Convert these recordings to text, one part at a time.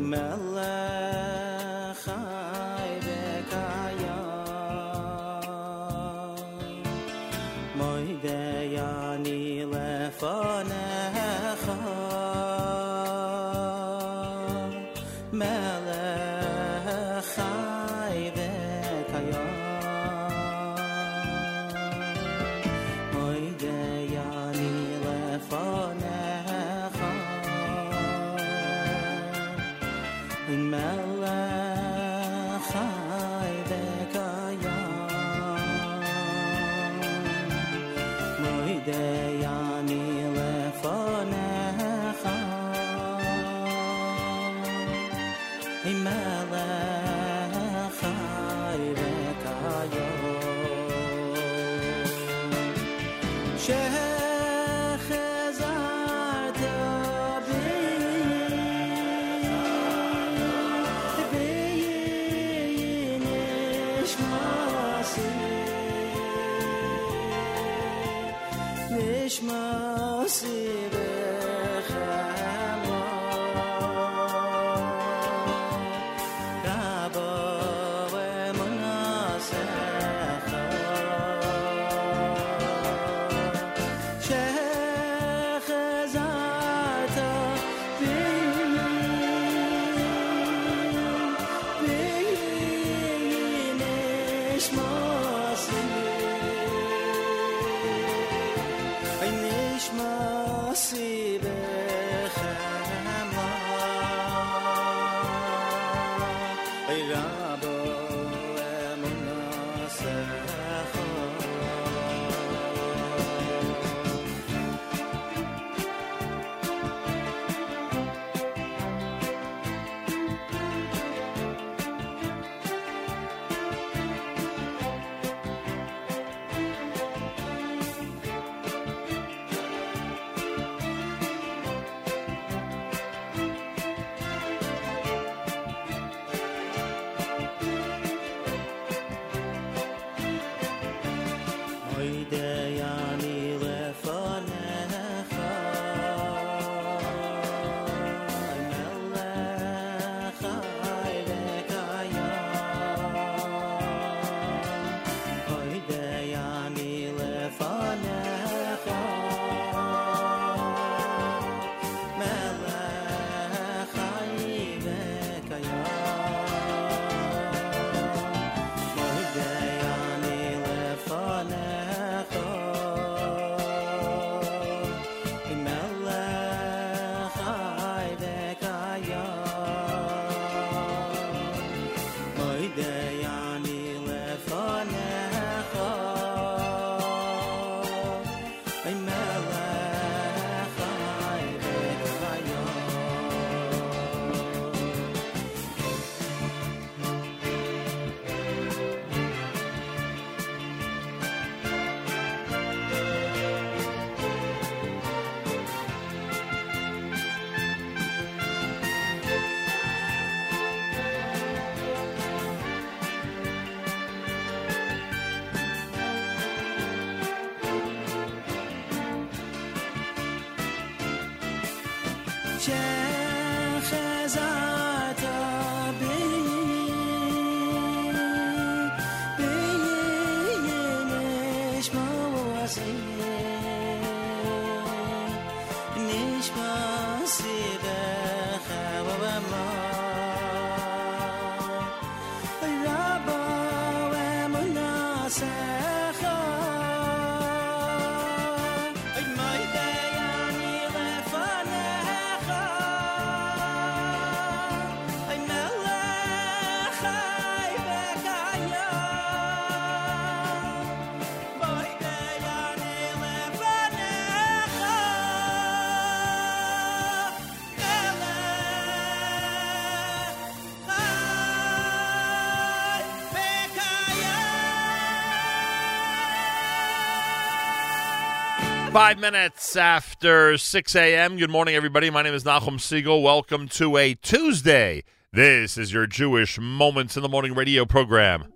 melech uh, Five minutes after 6 a.m. Good morning, everybody. My name is Nachum Segal. Welcome to a Tuesday. This is your Jewish Moments in the Morning radio program.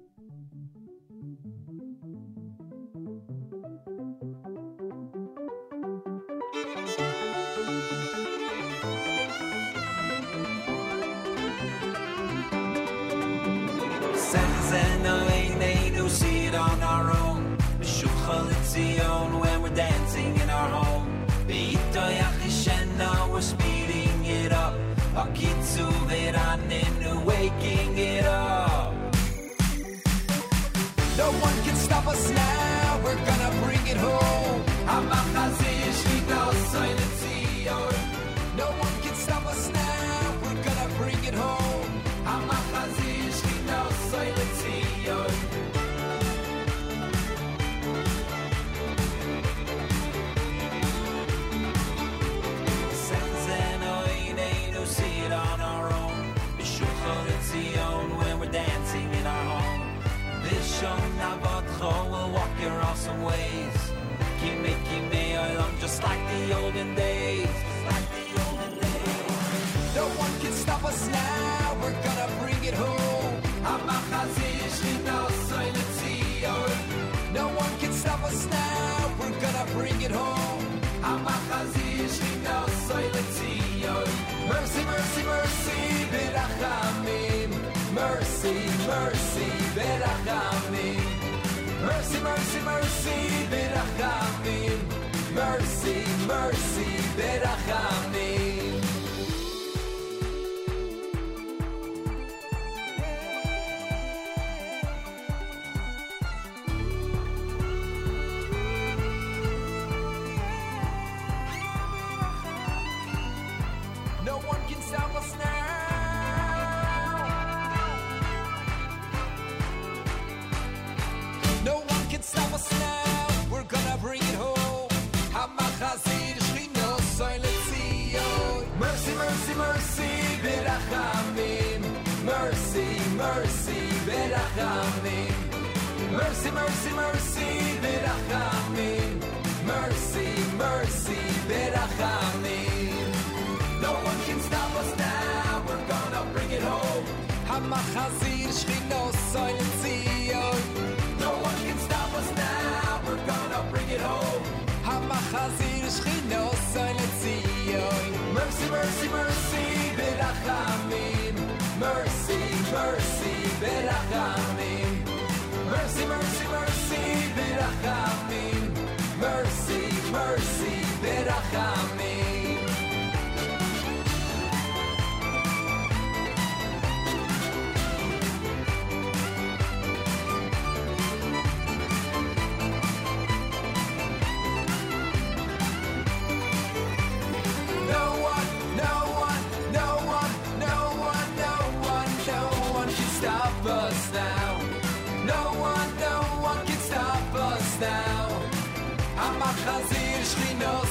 When we dancing in our home. Beito Yachishena, we're speeding it up. Akitsu Veraninu, waking it up. No one can stop us now. We're gonna bring it home. Vishon Navatcho will walk your awesome ways. Kime Kime Olam, just like the olden days. Like the olden days. No one can stop us now. We're gonna bring it home. No one can stop us now. We're gonna bring it home. Mercy, mercy, mercy, berachamim. Mercy, mercy, berachamim. Mercy, mercy, mercy, berachamim. Mercy, mercy, berachamim. Berachamim. Mercy, mercy, mercy, berachamim. Mercy, mercy, berachamim. No one can stop us now. We're gonna bring it home. Hamachazir shchino soilet zion. No one can stop us now. We're gonna bring it home. Hamachazir shchino soilet zion. Mercy, mercy, mercy, berachamim. Mercy, mercy, berachamim. Berachamim. Mercy, mercy, berachamim.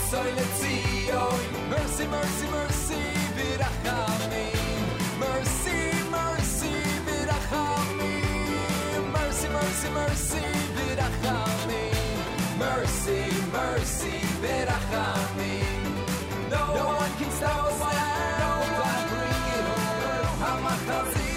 Shchino soilet. Mercy, mercy, mercy, birachamim. Mercy, mercy, birachamim. Mercy, mercy, mercy, birachamim. Mercy, mercy, birachamim. No, one can stop us now. No one can bring it home.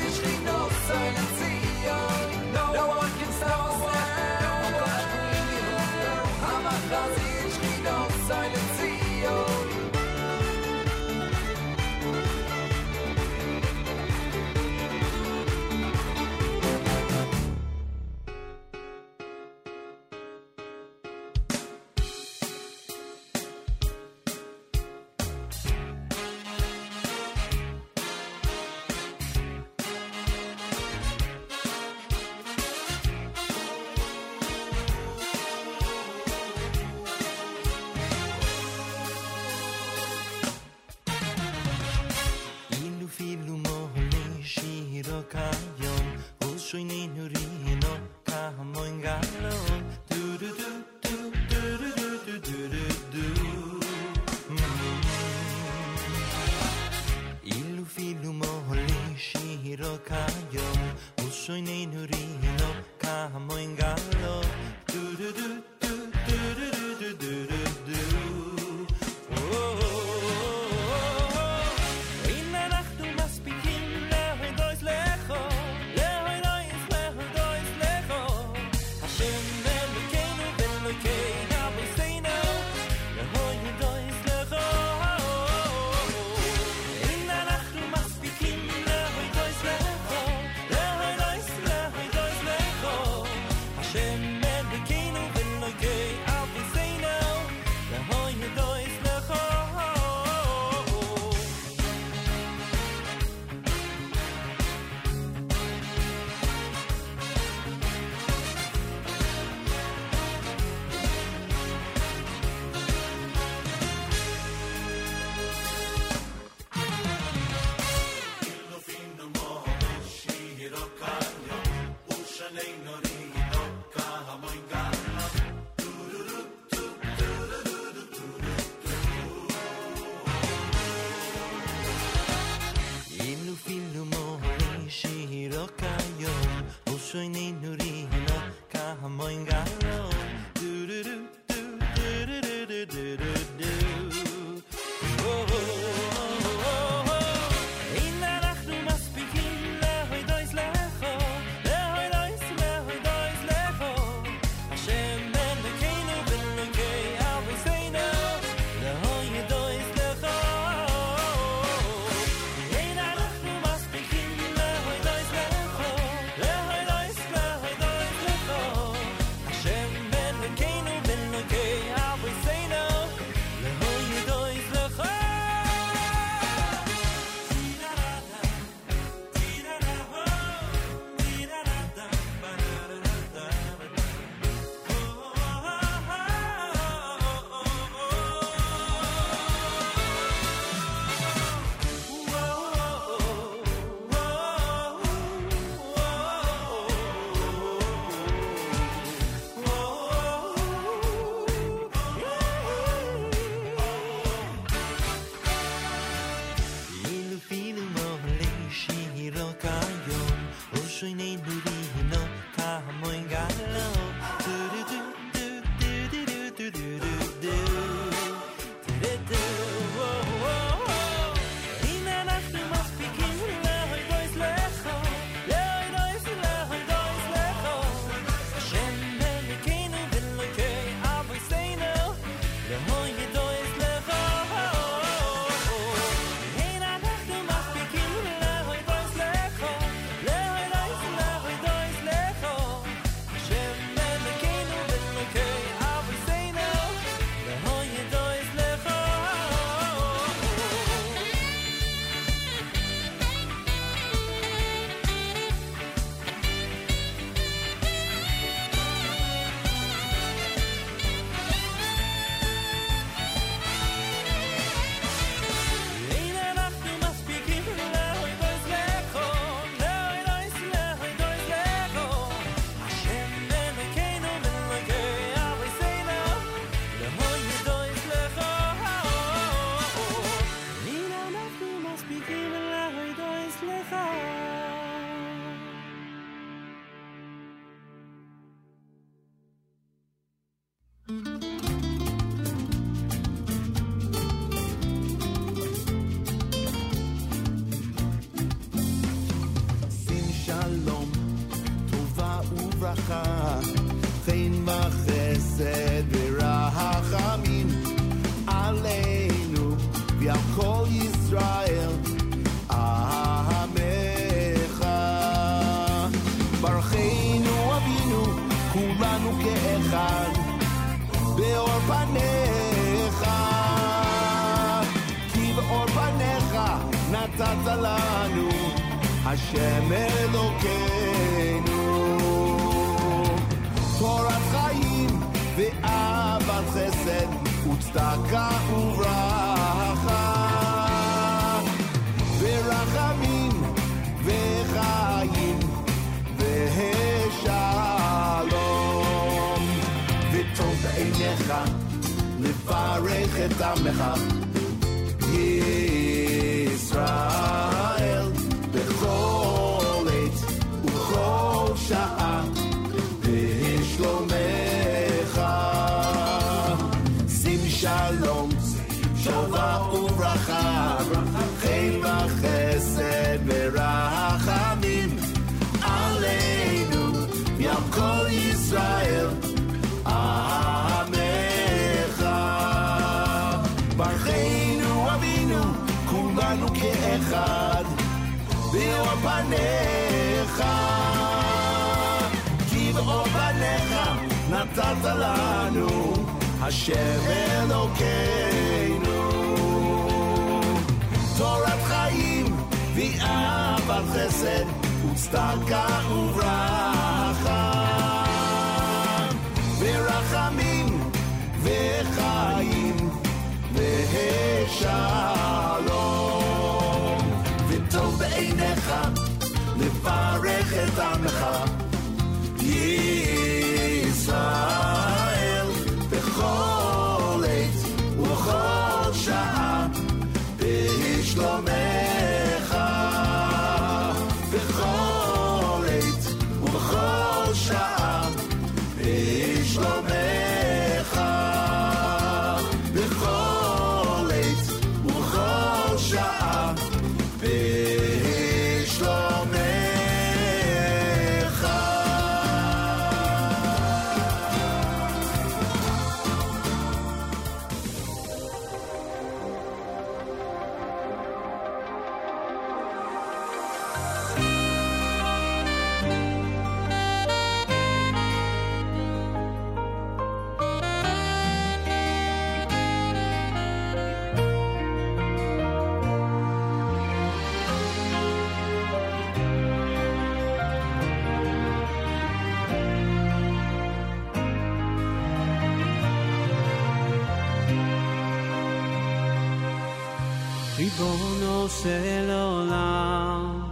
ריבונו של עולם,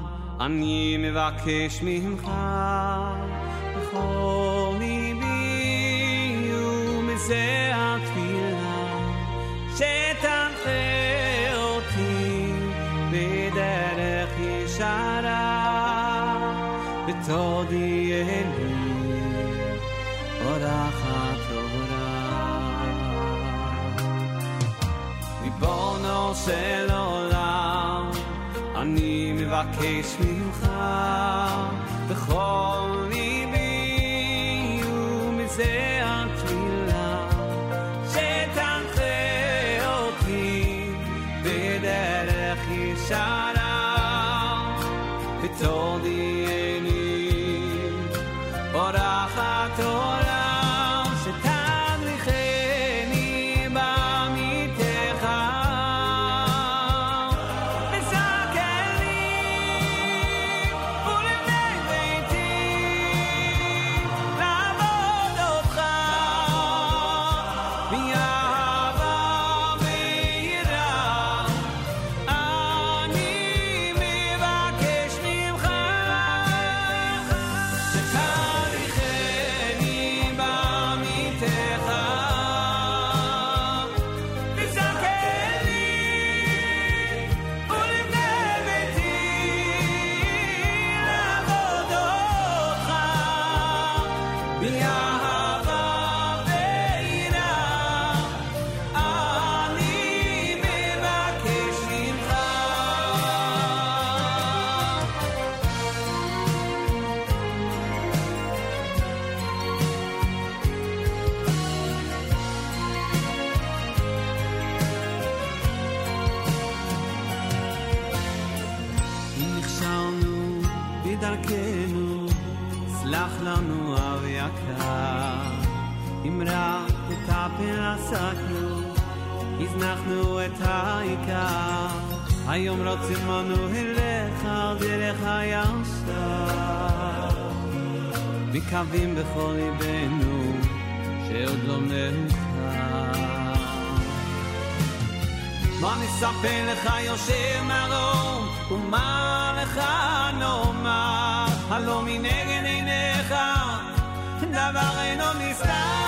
אני מבקש ממך בכל ליבי ומזה התפילה שתנחה אותי בדרך ישרה ותודיע לי אורח התורה. ריבונו של case we מקווים בכל ליבנו שעוד לא מאוחר. מה נספר לך יושב מרום, ומה לך נאמר? הלא מנגד עיניך דבר אינו נסתר.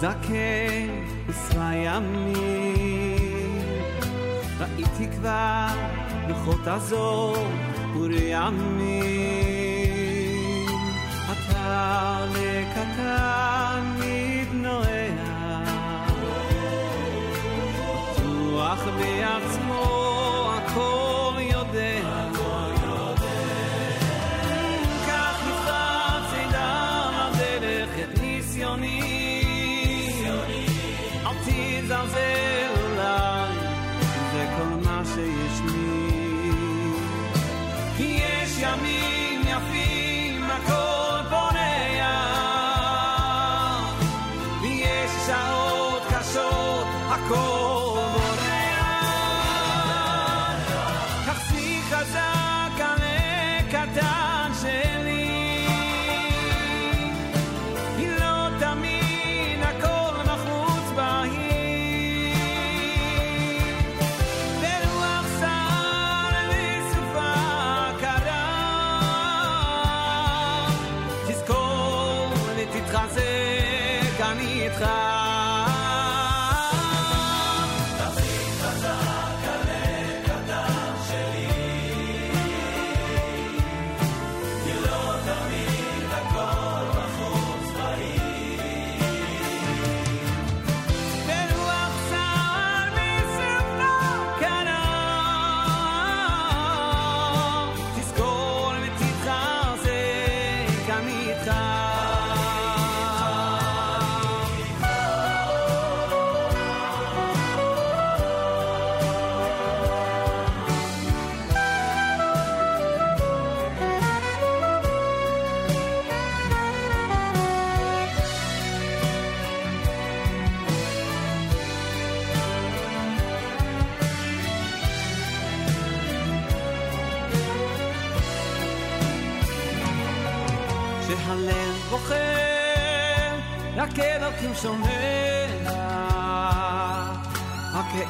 זקן עשרה ימים. ראיתי כבר רוחות עזור ורעמים. אתה לקטן מתנועע, בטוח בעצמו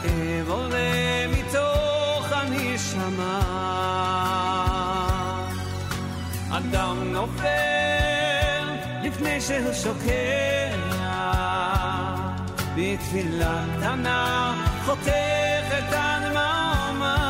הכאב עולה מתוך הנשמה. אדם נופל לפני שהוא שוקע, בתפילה קטנה חותך את הדממה.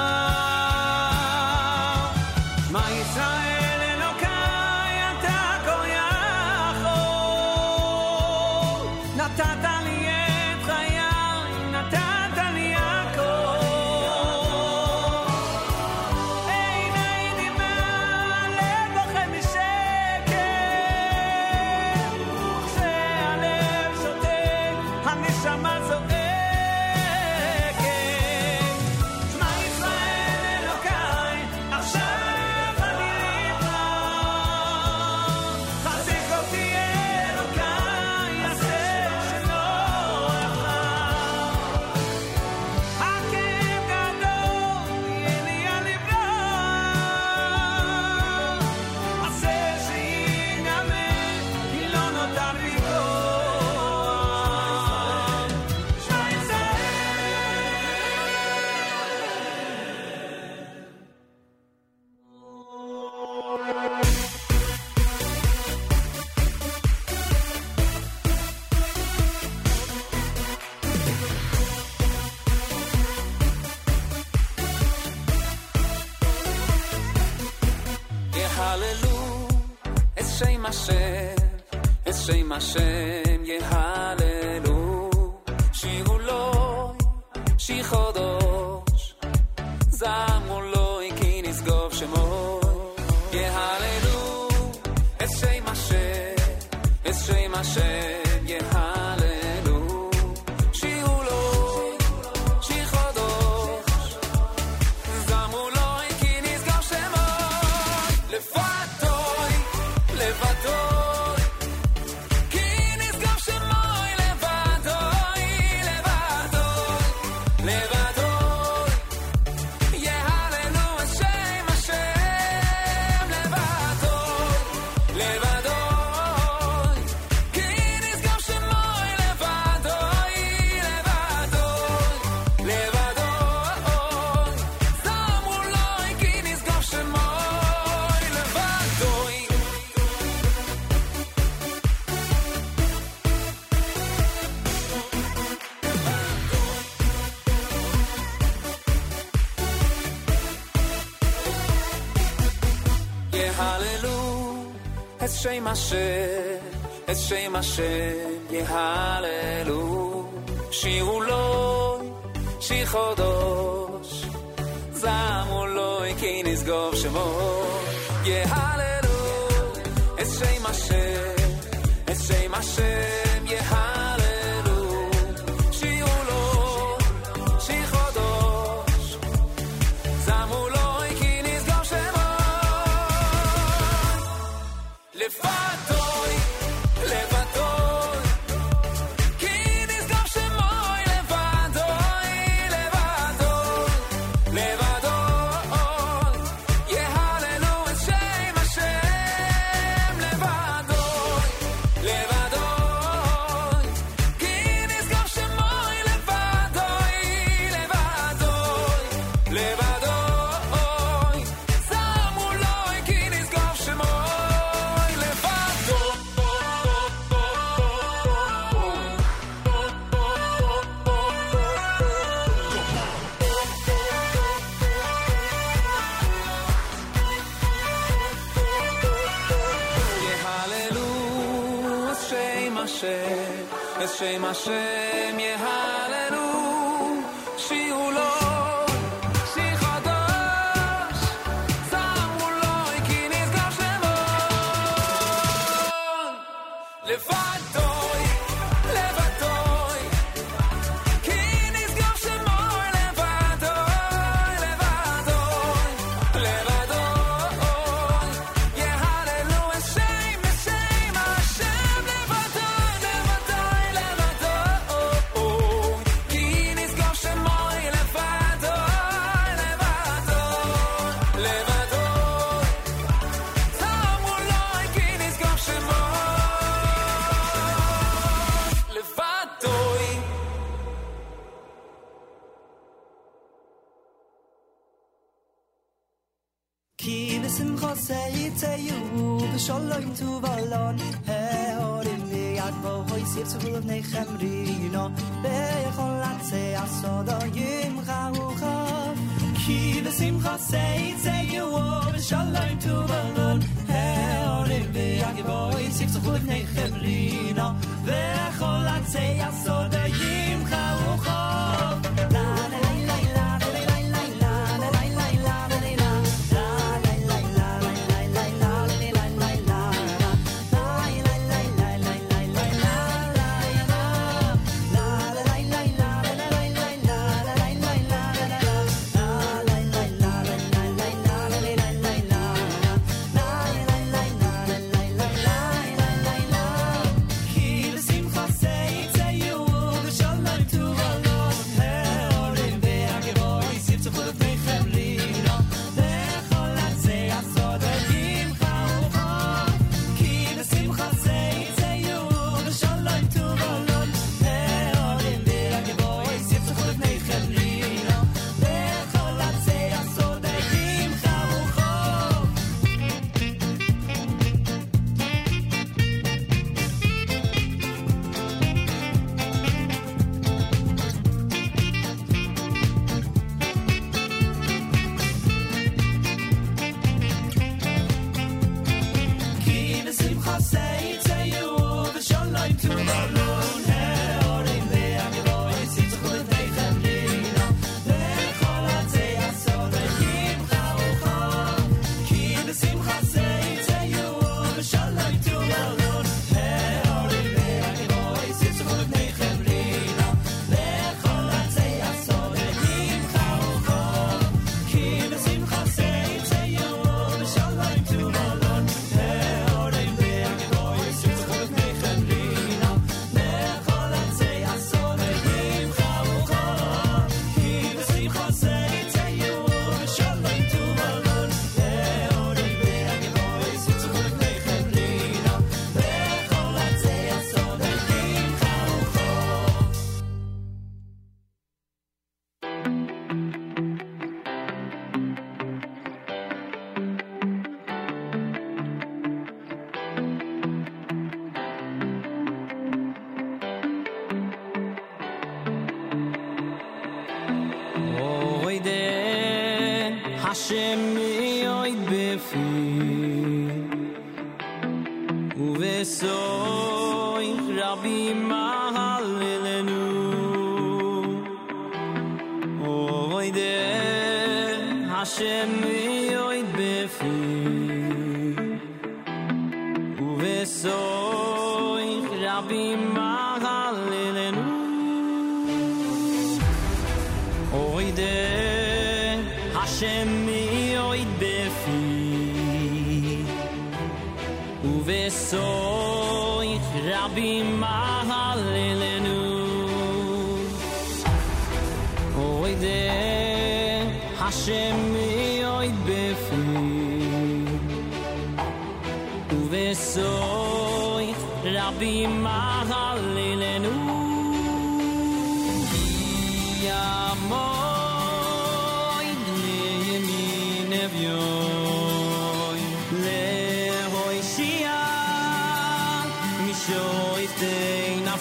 Shem Hashem, את שם השם יהללו. שירו לוי, שיר חודש, זמו לוי כי נשגוב שמו. יהללו, את שם השם, את שם השם.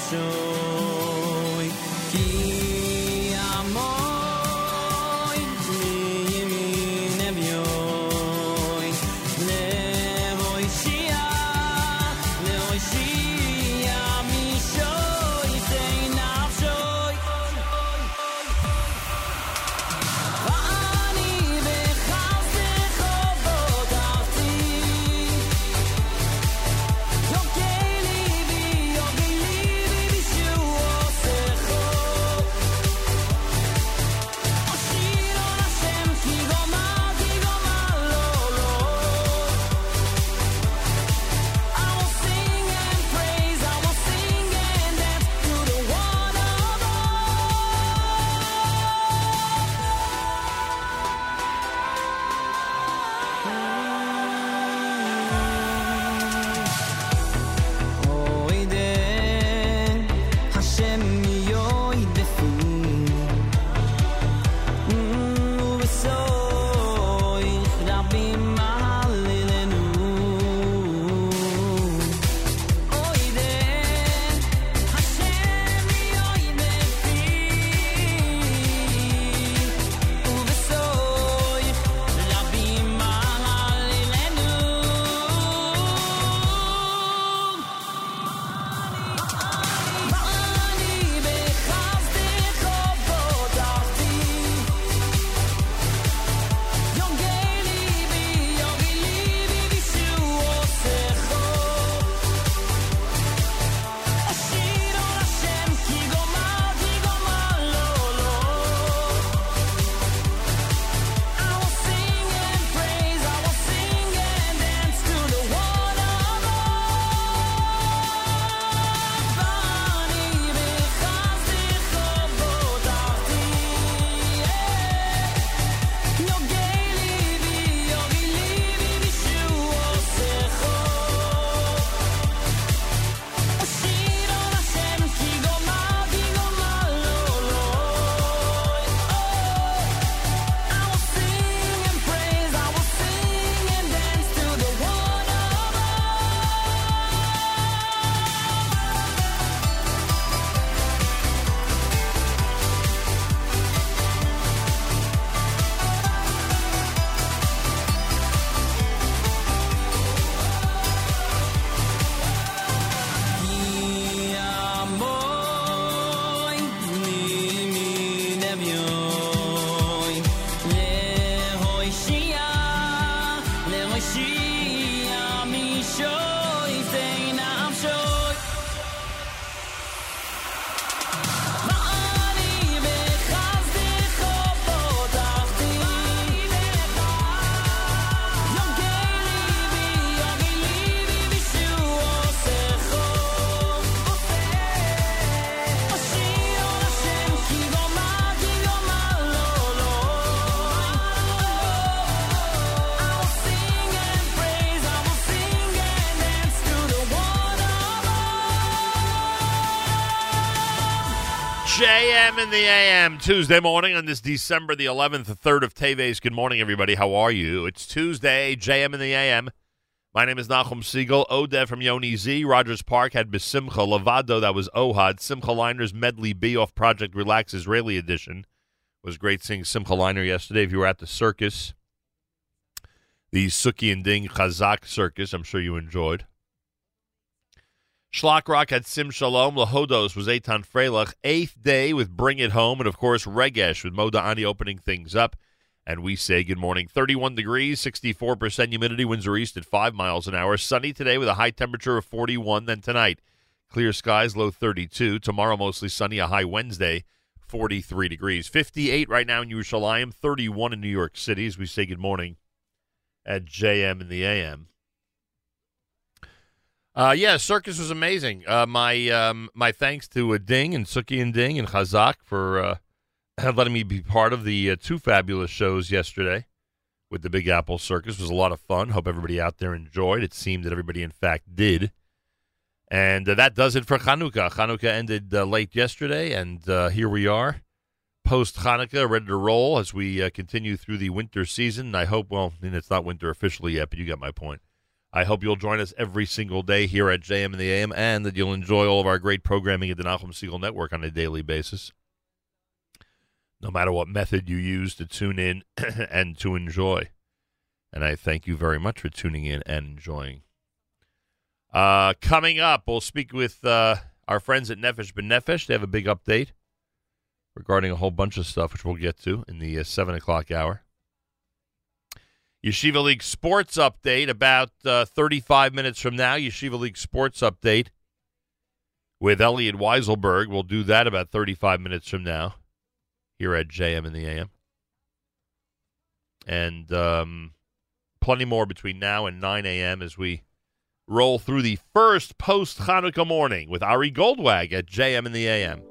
soon. In the AM Tuesday morning on this December the 11th, the 3rd of Teves. Good morning, everybody. How are you? It's Tuesday, JM in the AM. My name is Nachum Segal. Odev from Yoni Z. Rogers Park had Besimcha. Lavado, that was Ohad. Simcha Leiner's Medley B off Project Relax Israeli edition. It was great seeing Simcha Liner yesterday. If you were at the circus, the Suki and Ding Chazak circus, I'm sure you enjoyed. Schlock Rock had Sim Shalom. Lahodos was Eitan Freilich. Eighth day with Bring It Home. And, of course, Regesh with Moda Ani opening things up. And we say good morning. 31 degrees, 64% humidity. Winds are east at 5 miles an hour. Sunny today with a high temperature of 41. Then tonight, clear skies, low 32. Tomorrow, mostly sunny, a high Wednesday, 43 degrees. 58 right now in Yerushalayim, 31 in New York City as we say good morning at JM in the AM. Uh, yeah, circus was amazing. Uh, my um, my thanks to uh, Ding and Suki and Ding and Chazak for uh, letting me be part of the uh, two fabulous shows yesterday with the Big Apple Circus. It was a lot of fun. Hope everybody out there enjoyed. It seemed that everybody, in fact, did. And uh, that does it for Chanukah. Chanukah ended late yesterday, and here we are, post Chanukah, ready to roll as we continue through the winter season. I hope, well, I mean, it's not winter officially yet, but you get my point. I hope you'll join us every single day here at JM in the AM and that you'll enjoy all of our great programming at the Nachum Segal Network on a daily basis. No matter what method you use to tune in and to enjoy. And I thank you very much for tuning in and enjoying. Uh, coming up, we'll speak with uh, our friends at Nefesh B'Nefesh. They have a big update regarding a whole bunch of stuff, which we'll get to in the uh, 7 o'clock hour. Yeshiva League Sports Update about uh, 35 minutes from now. Yeshiva League Sports Update with Elliot Weiselberg. We'll do that about 35 minutes from now here at JM in the AM. And um, plenty more between now and 9 a.m. as we roll through the first post Hanukkah morning with Ari Goldwag at JM in the AM.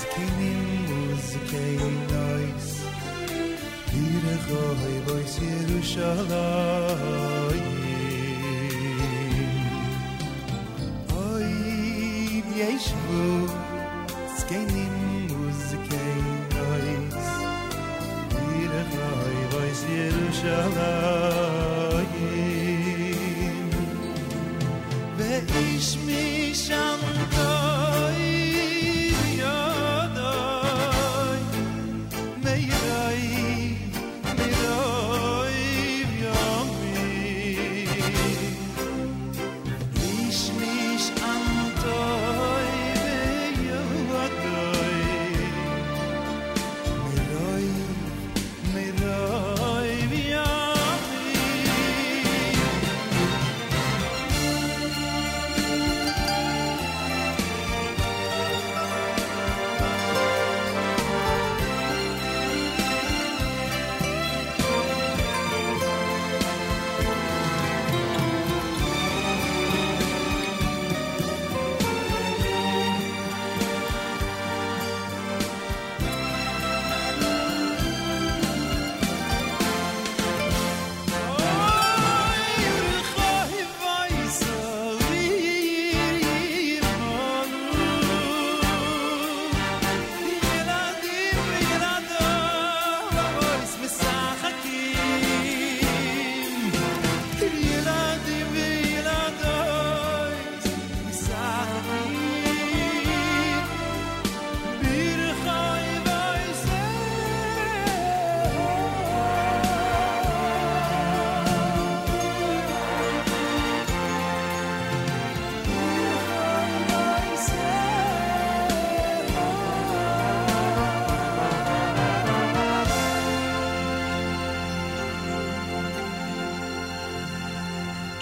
Skene muzike, noyts. Dir a Yerushalayim. Oy, vi yesh vu. Skene muzike, noyts. Yerushalayim.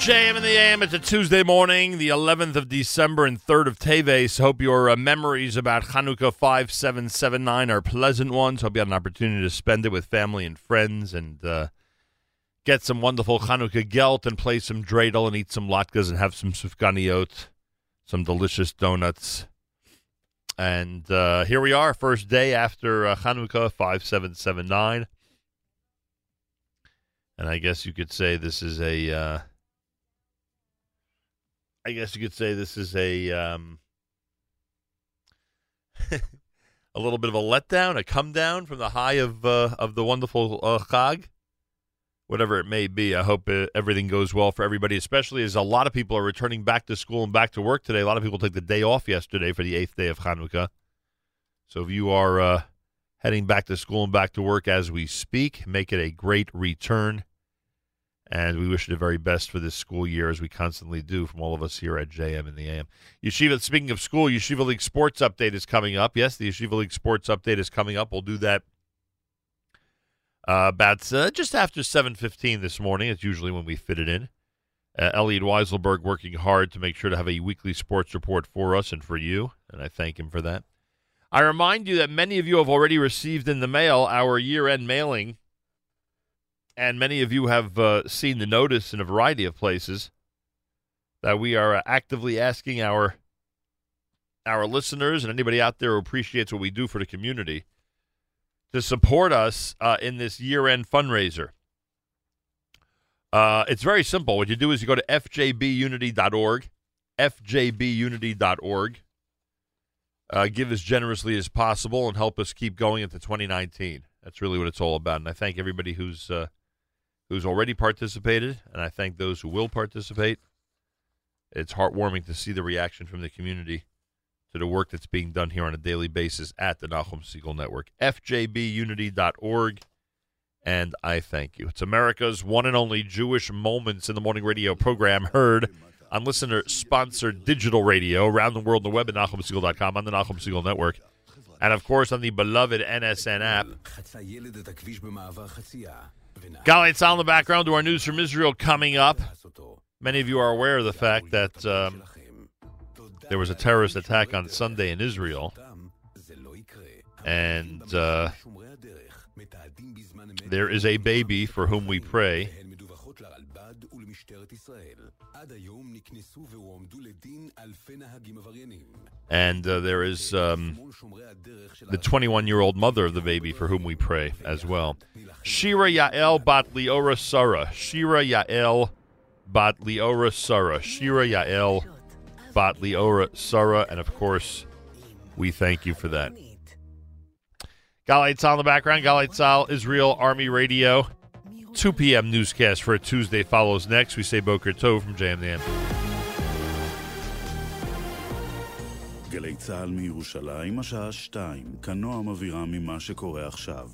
JM in the AM. It's a Tuesday morning, the 11th of December and 3rd of Teves. Hope your uh, memories about Hanukkah 5779 are pleasant ones. Hope you had an opportunity to spend it with family and friends and uh, get some wonderful Hanukkah gelt and play some dreidel and eat some latkes and have some sufganiot, some delicious donuts. And uh, here we are, first day after uh, Hanukkah 5779. and I guess you could say this is a. I guess you could say this is a um, a little bit of a letdown, a come down from the high of uh, of the wonderful uh, Chag. Whatever it may be, I hope uh, everything goes well for everybody, especially as a lot of people are returning back to school and back to work today. A lot of people took the day off yesterday for the eighth day of Hanukkah. So if you are uh, heading back to school and back to work as we speak, make it a great return. And we wish you the very best for this school year, as we constantly do from all of us here at JM in the AM. Yeshiva, speaking of school, Yeshiva League Sports Update is coming up. Yes, the Yeshiva League Sports Update is coming up. We'll do that uh, about uh, just after 7.15 this morning. It's usually when we fit it in. Uh, Elliot Weiselberg working hard to make sure to have a weekly sports report for us and for you, and I thank him for that. I remind you that many of you have already received in the mail our year-end mailing and many of you have uh, seen the notice in a variety of places that we are uh, actively asking our our listeners and anybody out there who appreciates what we do for the community to support us uh, in this year-end fundraiser. Uh, it's very simple. What you do is you go to fjbunity.org, fjbunity.org. Uh, give as generously as possible and help us keep going into 2019. That's really what it's all about. And I thank everybody who's uh, who's already participated, and I thank those who will participate. It's heartwarming to see the reaction from the community to the work that's being done here on a daily basis at the Nachum Segal Network. FJBUnity.org, and I thank you. It's America's one and only Jewish Moments in the Morning radio program heard on listener-sponsored digital radio around the world on the web at NachumSegal.com, on the Nachum Segal Network, and of course on the beloved NSN app. Golly, it's on the background to our news from Israel coming up. Many of you are aware of the fact that um, there was a terrorist attack on Sunday in Israel. And uh, there is a baby for whom we pray. And uh, there is um, the 21 year old mother of the baby for whom we pray as well. Shira Yael Bat Liora Sara. Shira Yael Bat Liora Sara. Shira Yael Bat Liora Sara. And of course, we thank you for that. Galei Tzahal in the background. Galei Tzahal, Israel Army Radio. 2 p.m. newscast for a Tuesday follows next. We say Boker Tov from Jam Nam. גלי צה"ל מירושלים, השעה שתיים, כנוע מבהירה ממה שקורה עכשיו.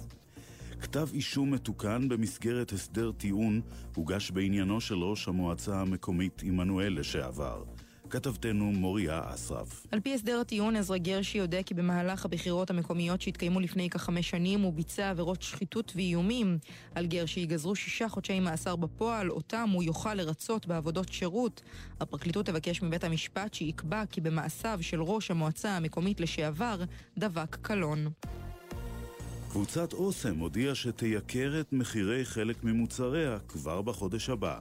כתב אישום מתוקן במסגרת הסדר טיעון הוגש בעניינו של ראש המועצה המקומית עמנואל לשעבר. כתבתנו מוריה אסרף. על פי הסדר הטיעון, עזרא גרשי יודע כי במהלך הבחירות המקומיות שהתקיימו לפני כחמש שנים הוא ביצע עבירות שחיתות ואיומים. על גרשי ייגזרו שישה חודשי מאסר בפועל, אותם הוא יוכל לרצות בעבודות שירות. הפרקליטות תבקש מבית המשפט שיקבע כי במעשיו של ראש המועצה המקומית לשעבר דבק קלון. קבוצת אוסם הודיעה שתייקר את מחירי חלק ממוצריה כבר בחודש הבא.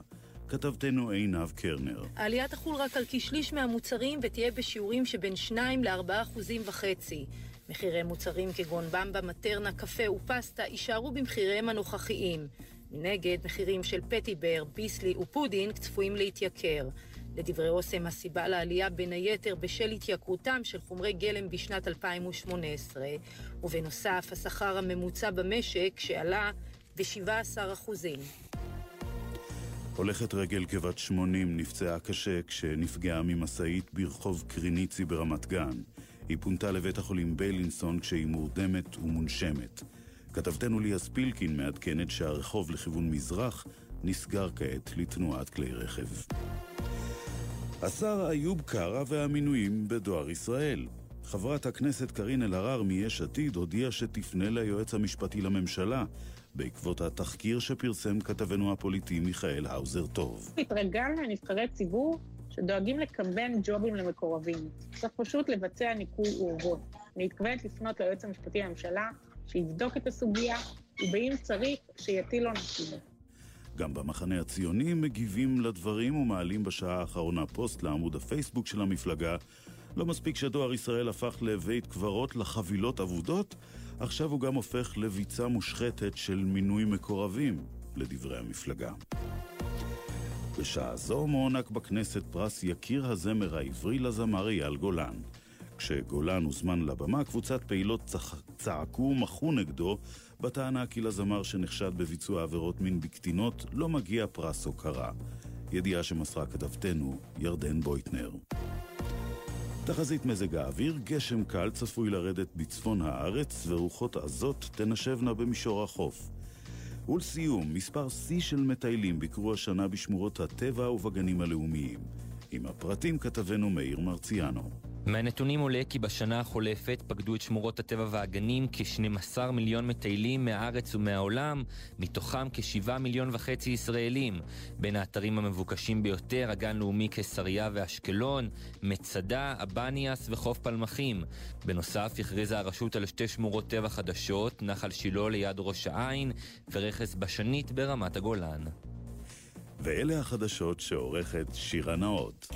כתבתנו עינב קרנר. העלייה תחול רק על כשליש מהמוצרים ותהיה בשיעורים שבין 2 ל-4 אחוזים וחצי. מחירי מוצרים כגון במבה, מטרנה, קפה ופסטה יישארו במחיריהם הנוכחיים. מנגד, מחירים של פטיבר, ביסלי ופודינג צפויים להתייקר. לדברי אוסם, הסיבה לעלייה בין היתר בשל התייקרותם של חומרי גלם בשנת 2018, ובנוסף, השכר הממוצע במשק שעלה ב-17 אחוזים. הולכת רגל כבת 80 נפצעה קשה כשנפגעה ממשאית ברחוב קריניצי ברמת גן. היא פונתה לבית החולים ביילינסון כשהיא מורדמת ומונשמת. כתבתנו ליה ספילקין מעדכנת שהרחוב לכיוון מזרח נסגר כעת לתנועת כלי רכב. השר איוב קרא והמינויים בדואר ישראל. חברת הכנסת קארין אלהרר מיש עתיד הודיעה שתפנה ליועץ המשפטי לממשלה בעקבות התחקיר שפרסם כתבנו הפוליטי מיכאל האוזר טוב. התרגלנו לנבחרי ציבור שדואגים לקמבן ג'ובים למקורבים. צריך פשוט לבצע ניקוי אורוות. אני מתכוונת לפנות ליועץ המשפטי לממשלה, שיבדוק את הסוגיה, ובאם צריך, שיטיל עונשים. גם במחנה הציוני מגיבים לדברים ומעלים בשעה האחרונה פוסט לעמוד הפייסבוק של המפלגה. לא מספיק שדואר ישראל הפך לבית קברות לחבילות אבודות, עכשיו הוא גם הופך לביצה מושחתת של מינוי מקורבים. לדברי המפלגה. בשעה זו מוענק בכנסת פרס יקיר הזמר העברי לזמר אייל גולן. כשגולן הוזמן לבמה, קבוצת פעילות צח... צעקו ומחו נגדו, בטענה כי לזמר שנחשד בביצוע עבירות מין בקטינות לא מגיע פרס הוקרה. ידיעה שמסרה כתבתנו ירדן בויטנר. תחזית מזג האוויר, גשם קל צפוי לרדת בצפון הארץ ורוחות עזות תנשבנה במישור החוף. ולסיום, מספר שיא של מטיילים ביקרו השנה בשמורות הטבע ובגנים הלאומיים. עם הפרטים כתבנו מאיר מרציאנו. מהנתונים עולה כי בשנה החולפת פקדו את שמורות הטבע והגנים כ-12 מיליון מטיילים מהארץ ומהעולם, מתוכם כ-7 מיליון וחצי ישראלים. בין האתרים המבוקשים ביותר, הגן לאומי קיסריה ואשקלון, מצדה, אבניאס וחוף פלמחים. בנוסף, הכריזה הרשות על שתי שמורות טבע חדשות, נחל שילה ליד ראש העין ורכס בשנית ברמת הגולן. ואלה החדשות שעורכת שירה נאות.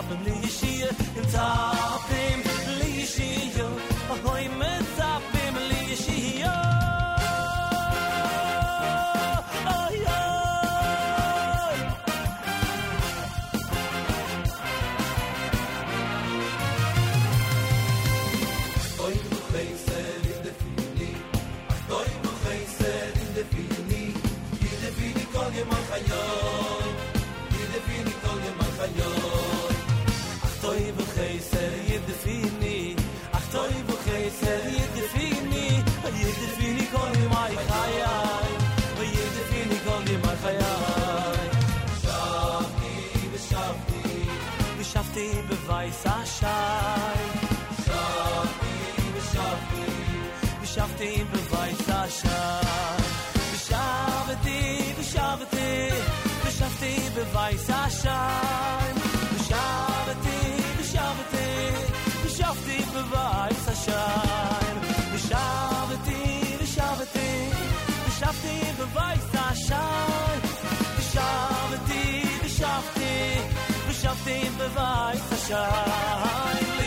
tapem li yeshia in tapem li yeshia hoy me השי. ושבתי, ושבתי, ושבתי בבית השי. ושבתי, ושבתי, ושבתי בבית השי. ושבתי, ושבתי, ושבתי בבית השי. ושבתי, ושבתי, ושבתי בבית השי. ושבתי, ושבתי, ושבתי בבית time.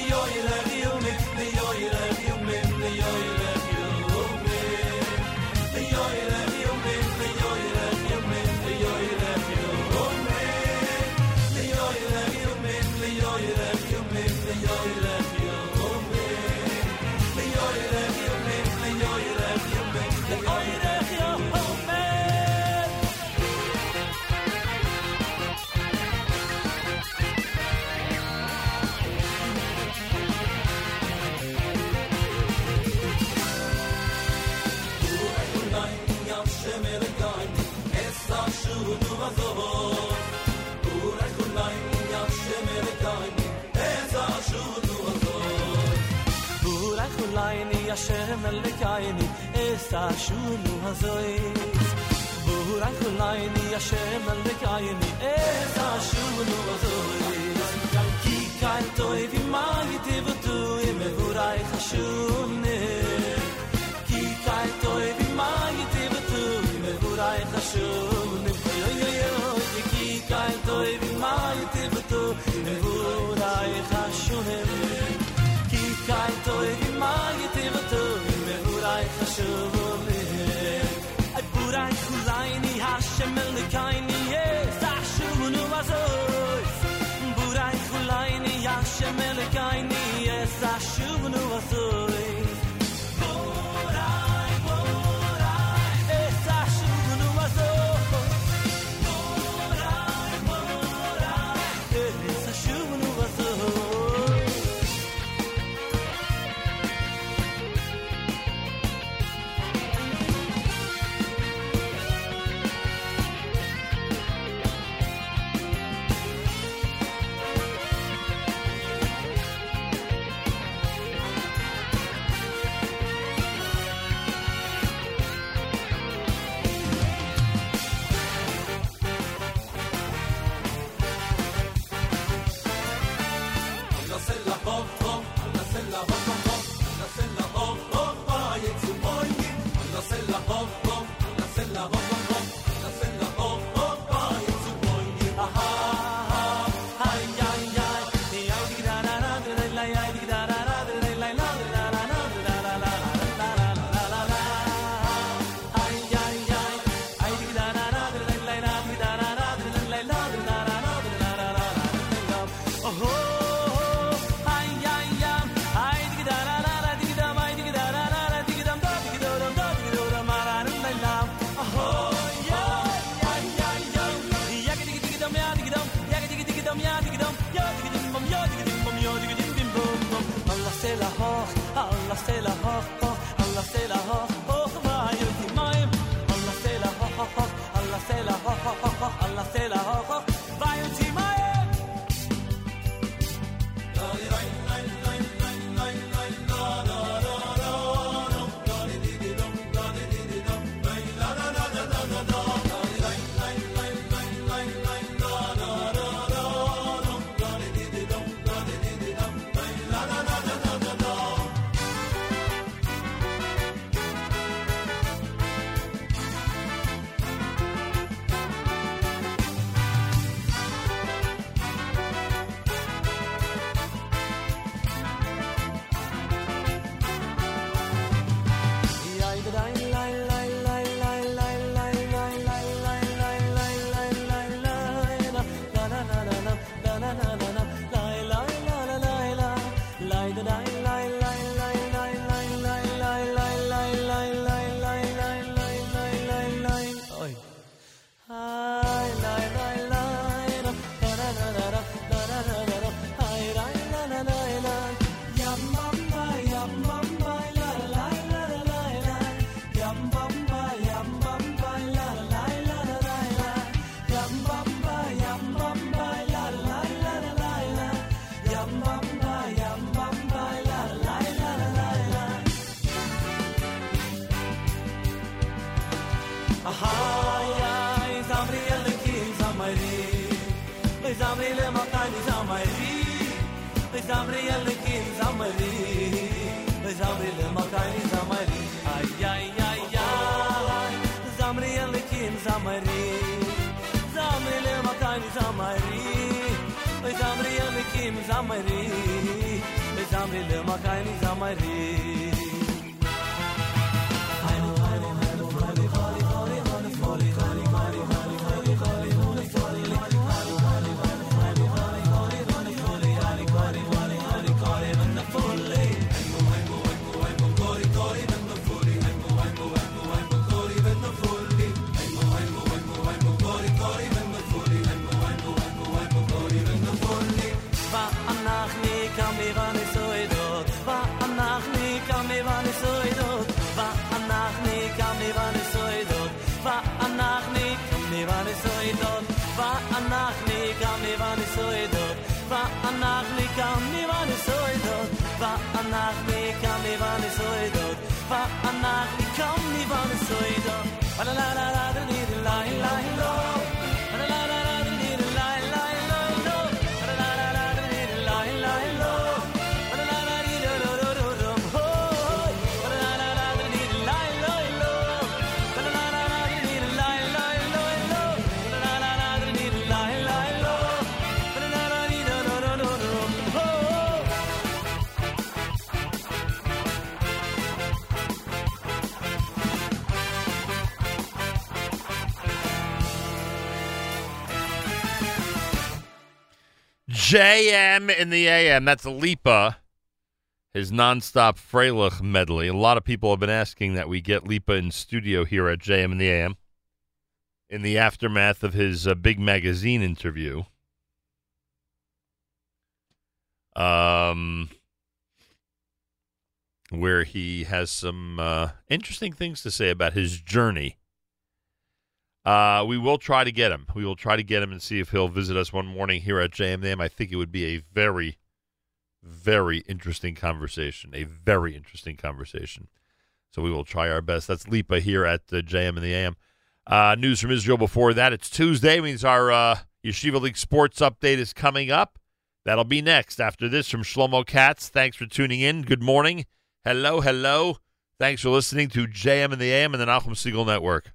השם אלוהי קייני, אסא שונו הזויס. בואו רק אולייני, השם אלוהי קייני, אסא שונו הזויס. כי קל טוב עם מי תיבטו עם מבורי חשוני. כי קל טוב עם מי מבורי חשוני. אוי אוי אוי כי קל kayne ye sach shnuvnu vasoy buray kulayne yak shemel te la Gabriel kim zamri zamri le makani zamri ay ay ay ay Gabriel kim zamri zamri le makani zamri Gabriel kim zamri zamri le makani zamri anachni kamiran soidot Va anachni kamiran soidot Va anachni kamiran soidot La la la la la JM in the AM. That's Lipa, his nonstop Freilich medley. A lot of people have been asking that we get Lipa in studio here at JM in the AM in the aftermath of his uh, big magazine interview. Um, where he has some uh, interesting things to say about his journey. Uh, we will try to get him. We will try to get him and see if he'll visit us one morning here at JMM. I think it would be a very, very interesting conversation. A very interesting conversation. So we will try our best. That's Lipa here at uh, JM in the AM. Uh, news from Israel before that. It's Tuesday. means our uh, Yeshiva League sports update is coming up. That'll be next. After this from Shlomo Katz. Thanks for tuning in. Good morning. Hello, hello. Thanks for listening to JM in the AM and the Nachum Segal Network.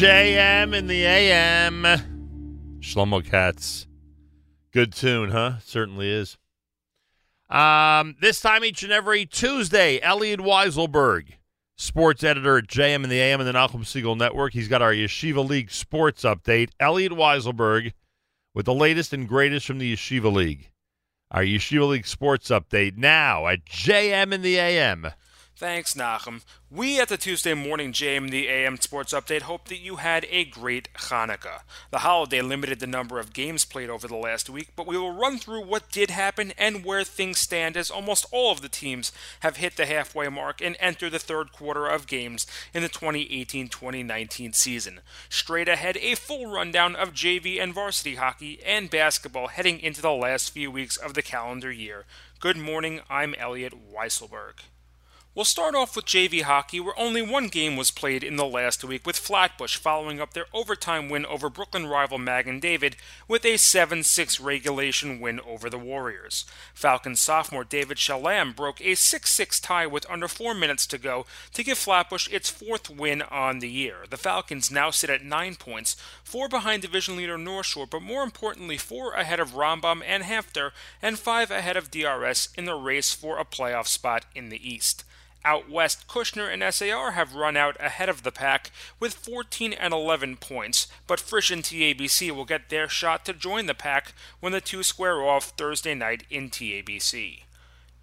JM in the AM. Shlomo Katz. Good tune, huh? Certainly is. Um, this time each and every Tuesday, Elliot Weiselberg, sports editor at JM in the AM and the Nachum Segal Network. He's got our Yeshiva League sports update. Elliot Weiselberg with the latest and greatest from the Yeshiva League. Our Yeshiva League sports update now at JM in the AM. Thanks, Nachum. We at the Tuesday morning JM the AM Sports Update hope that you had a great Hanukkah. The holiday limited the number of games played over the last week, but we will run through what did happen and where things stand as almost all of the teams have hit the halfway mark and enter the third quarter of games in the 2018-2019 season. Straight ahead, a full rundown of JV and varsity hockey and basketball heading into the last few weeks of the calendar year. Good morning, I'm Elliot Weiselberg. We'll start off with JV hockey, where only one game was played in the last week, with Flatbush following up their overtime win over Brooklyn rival Magen David with a 7 6 regulation win over the Warriors. Falcons sophomore David Shalam broke a 6 6 tie with under four minutes to go to give Flatbush its fourth win on the year. The Falcons now sit at nine points, four behind division leader North Shore, but more importantly, four ahead of Rambam and HAFTR, and five ahead of DRS in the race for a playoff spot in the East. Out west, Kushner and SAR have run out ahead of the pack with 14 and 11 points, but Frisch and TABC will get their shot to join the pack when the two square off Thursday night in TABC.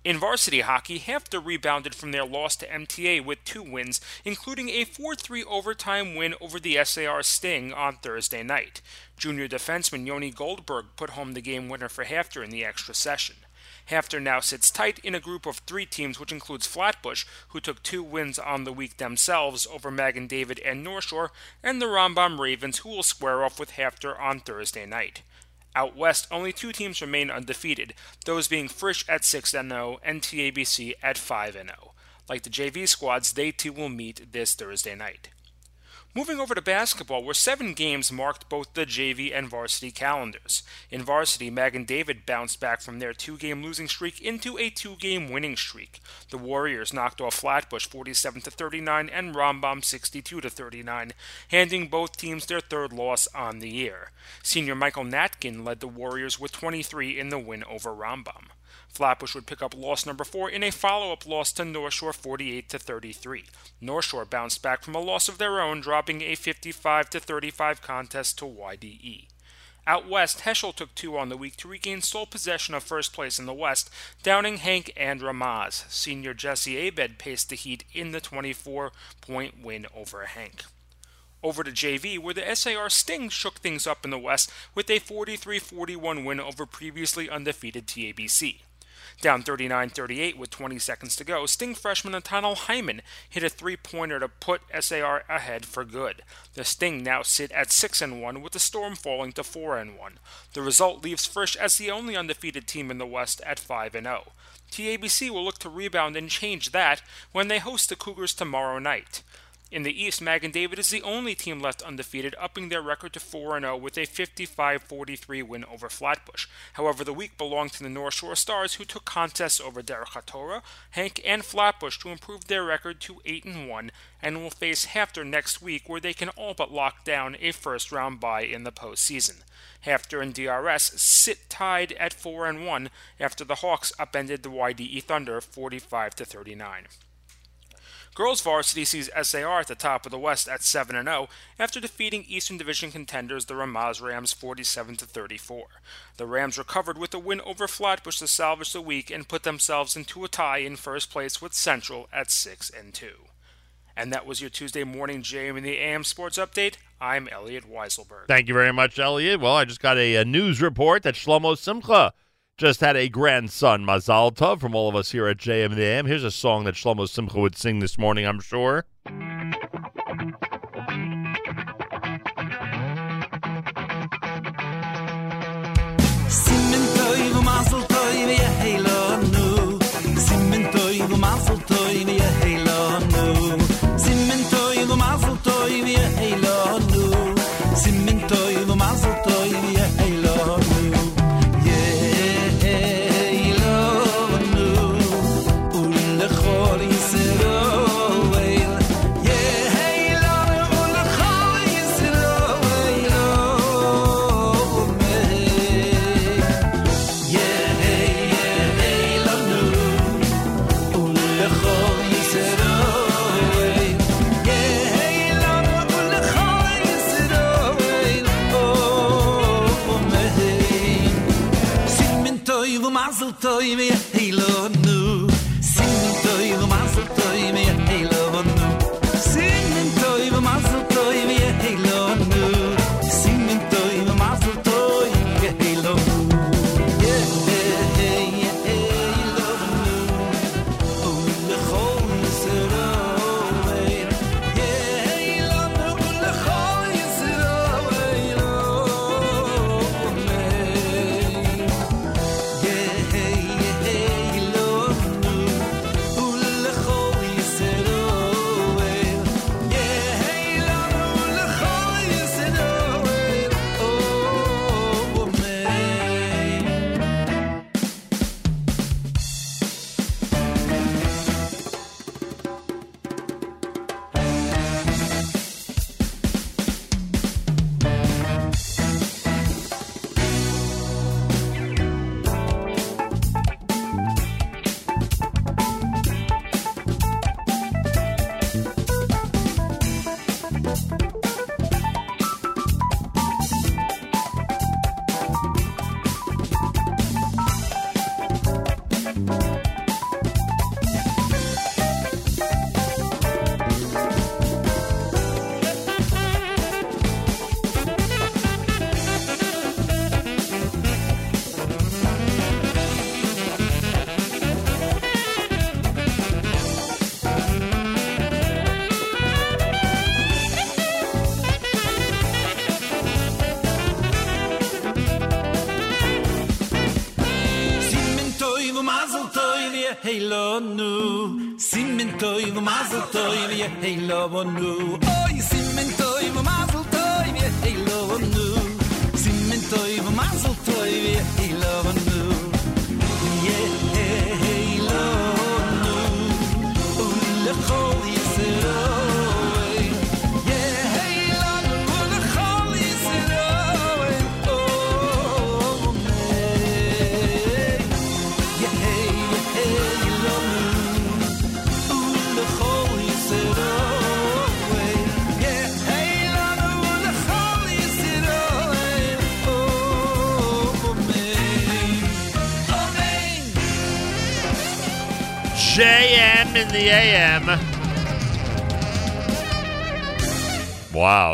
In varsity hockey, HAFTR rebounded from their loss to MTA with two wins, including a 4 3 overtime win over the SAR Sting on Thursday night. Junior defenseman Yoni Goldberg put home the game winner for HAFTR in the extra session. HAFTR now sits tight in a group of three teams, which includes Flatbush, who took two wins on the week themselves over Magen David and North Shore, and the Rambam Ravens, who will square off with HAFTR on Thursday night. Out west, only two teams remain undefeated, those being Frisch at 6 0 and oh TABC at 5 0. Like the JV squads, they too will meet this Thursday night. Moving over to basketball, where seven games marked both the JV and varsity calendars. In varsity, Magen David bounced back from their two game losing streak into a two game winning streak. The Warriors knocked off Flatbush 47 39 and Rambam 62 39, handing both teams their third loss on the year. Senior Michael Natkin led the Warriors with 23 in the win over Rambam. Flatbush would pick up loss number four in a follow-up loss to North Shore 48 to 33. North Shore bounced back from a loss of their own, dropping a 55 to 35 contest to YDE. Out west, Heschel took two on the week to regain sole possession of first place in the West, downing HANC and Ramaz. Senior Jesse Abed paced the Heat in the 24 point win over HANC. Over to JV, where the SAR Sting shook things up in the West with a 43 41 win over previously undefeated TABC. Down 39 38 with 20 seconds to go, Sting freshman Nathaniel Hyman hit a three pointer to put SAR ahead for good. The Sting now sit at 6 and 1, with the Storm falling to 4 and 1. The result leaves Frisch as the only undefeated team in the West at 5 and 0. TABC will look to rebound and change that when they host the Cougars tomorrow night. In the East, Magen David is the only team left undefeated, upping their record to 4 0 with a 55 43 win over Flatbush. However, the week belonged to the North Shore Stars, who took contests over Derech HaTorah, HANC, and Flatbush to improve their record to 8 1 and will face HAFTR next week, where they can all but lock down a first round bye in the postseason. HAFTR and DRS sit tied at 4 1 after the Hawks upended the YDE Thunder 45 39. Girls varsity sees SAR at the top of the West at 7 0 after defeating Eastern Division contenders the Ramaz Rams 47 34. The Rams recovered with a win over Flatbush to salvage the week and put themselves into a tie in first place with Central at 6 2. And that was your Tuesday morning JM in the AM Sports Update. I'm Elliot Weiselberg. Thank you very much, Elliot. Well, I just got a, a news report that Shlomo Simcha just had a grandson, Mazal Tov, from all of us here at JM AM. Here's a song that Shlomo Simcha would sing this morning, I'm sure.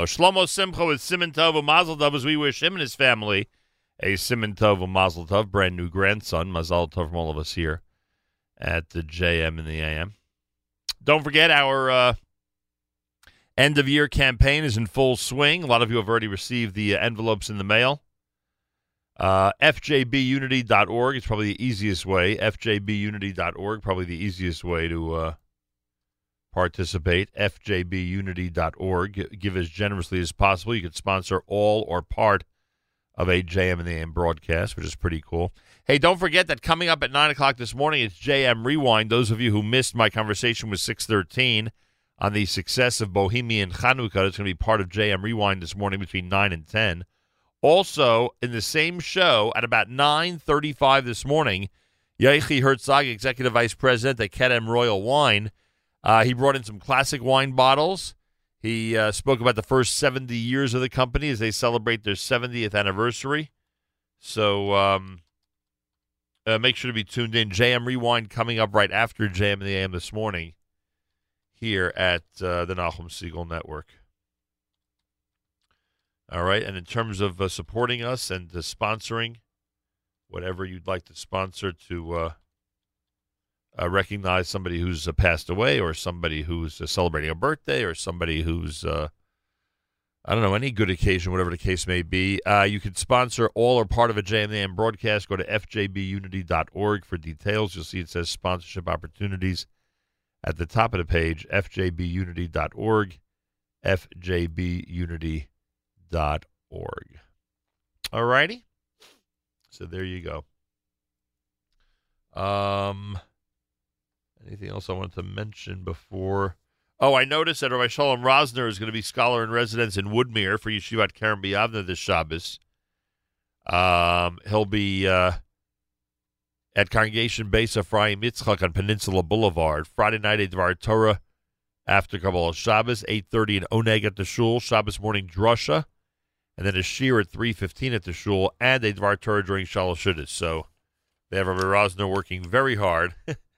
Shlomo Simcha with Siman Tov and Mazel Tov as we wish him and his family a Siman Tov and Mazel Tov, brand new grandson. Mazel Tov from all of us here at the JM and the AM. Don't forget our uh, end of year campaign is in full swing. A lot of you have already received the uh, envelopes in the mail. Uh, FJBunity.org is probably the easiest way. FJBunity.org, probably the easiest way to uh, participate. FJBunity.org. Give as generously as possible. You could sponsor all or part of a JM and the AM broadcast, which is pretty cool. Hey, don't forget that coming up at 9 o'clock this morning, it's JM Rewind. Those of you who missed my conversation with 613 on the success of Bohemian Chanukah, it's going to be part of JM Rewind this morning between 9 and 10. Also, in the same show at about 9.35 this morning, Yechi Herzog, Executive Vice President at Kedem Royal Wine, uh, he brought in some classic wine bottles. He uh, spoke about the first 70 years of the company as they celebrate their 70th anniversary. So um, uh, make sure to be tuned in. JM Rewind coming up right after JM in the AM this morning here at uh, the Nachum Segal Network. All right. And in terms of uh, supporting us and uh, sponsoring, whatever you'd like to sponsor to uh, recognize somebody who's uh, passed away or somebody who's uh, celebrating a birthday or somebody who's, uh, I don't know, any good occasion, whatever the case may be, uh, you can sponsor all or part of a JMAM broadcast. Go to fjbunity.org for details. You'll see it says sponsorship opportunities at the top of the page, fjbunity.org, fjbunity.org. All righty. So there you go. Um, anything else I wanted to mention before? Oh, I noticed that Rabbi Shalom Rosner is going to be scholar in residence in Woodmere for Yeshivat Kerem B'Yavneh this Shabbos. Um, he'll be uh, at Congregation Bais Ephraim Yitzchak on Peninsula Boulevard Friday night at Dvar Torah after Kabbalah Shabbos, eight thirty in Oneg at the Shul. Shabbos morning drasha, and then a shiur at three fifteen at the Shul, and a Dvar Torah during Shalosh. So they have Rabbi Rosner working very hard.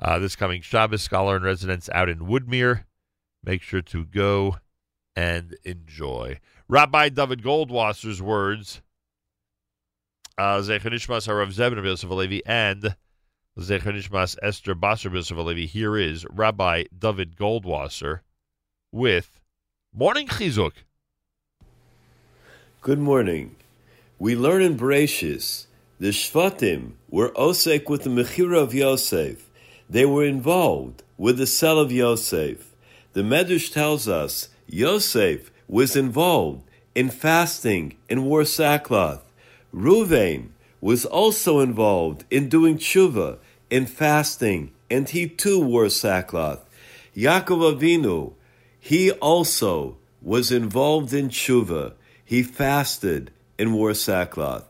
uh, this coming Shabbos, scholar in residence out in Woodmere. Make sure to go and enjoy. Rabbi David Goldwasser's words, uh, Zecher Nishmas Harav Zebin Yosef Alevi, and Zechanishmas Esther Basar Yosef Alevi. Here is Rabbi David Goldwasser with Morning Chizuk. Good morning. We learn in Bereshis, the Shvatim were osek with the Mechira of Yosef. They were involved with the sale of Yosef. The Medrash tells us Yosef was involved in fasting and wore sackcloth. Ruvain was also involved in doing tshuva, in fasting, and he too wore sackcloth. Yaakov Avinu, he also was involved in tshuva. He fasted and wore sackcloth.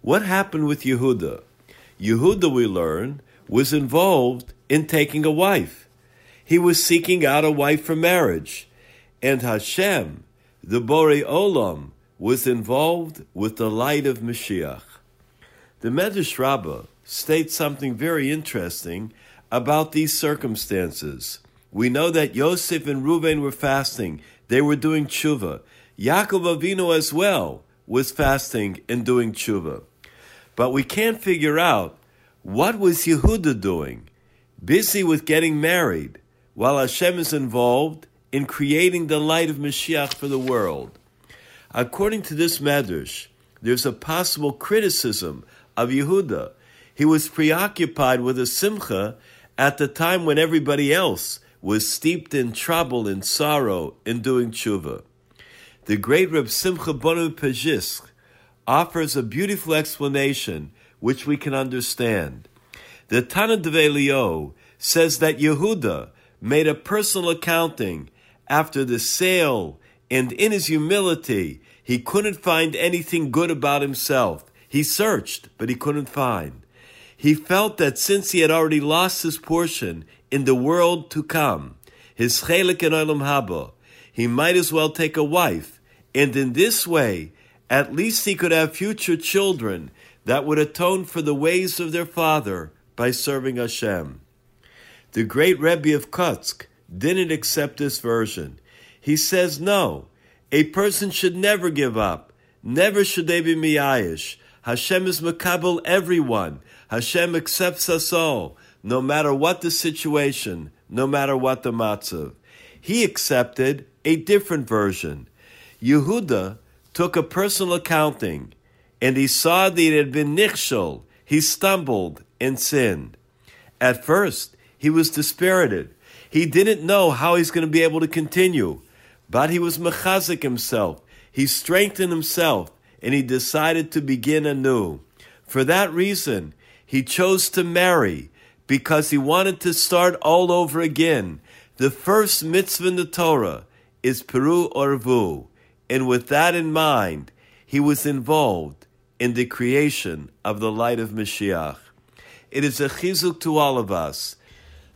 What happened with Yehuda? Yehuda, we learn, was involved in taking a wife. He was seeking out a wife for marriage. And Hashem, the Borei Olam, was involved with the light of Mashiach. The Medrash Rabbah states something very interesting about these circumstances. We know that Yosef and Reuven were fasting. They were doing tshuva. Yaakov Avinu as well was fasting and doing tshuva. But we can't figure out what was Yehuda doing? Busy with getting married, while Hashem is involved in creating the light of Mashiach for the world. According to this Medrash, there's a possible criticism of Yehuda. He was preoccupied with a simcha at the time when everybody else was steeped in trouble and sorrow in doing tshuva. The great Reb Simcha Bunim Pezhisk offers a beautiful explanation which we can understand. The Tana Develio says that Yehuda made a personal accounting after the sale, and in his humility, he couldn't find anything good about himself. He searched, but he couldn't find. He felt that since he had already lost his portion in the world to come, his chelik in olam haba, he might as well take a wife, and in this way, at least he could have future children that would atone for the ways of their father by serving Hashem. The great Rebbe of Kotzk didn't accept this version. He says no, a person should never give up. Never should they be miyayish. Hashem is makabel everyone. Hashem accepts us all, no matter what the situation, no matter what the matzav. He accepted a different version. Yehuda took a personal accounting, and he saw that it had been nichshol. He stumbled and sinned. At first, he was dispirited. He didn't know how he's going to be able to continue, but he was mechazik himself. He strengthened himself, and he decided to begin anew. For that reason, he chose to marry because he wanted to start all over again. The first mitzvah in the Torah is Peru Orvu, and with that in mind, he was involved in the creation of the light of Mashiach. It is a chizuk to all of us.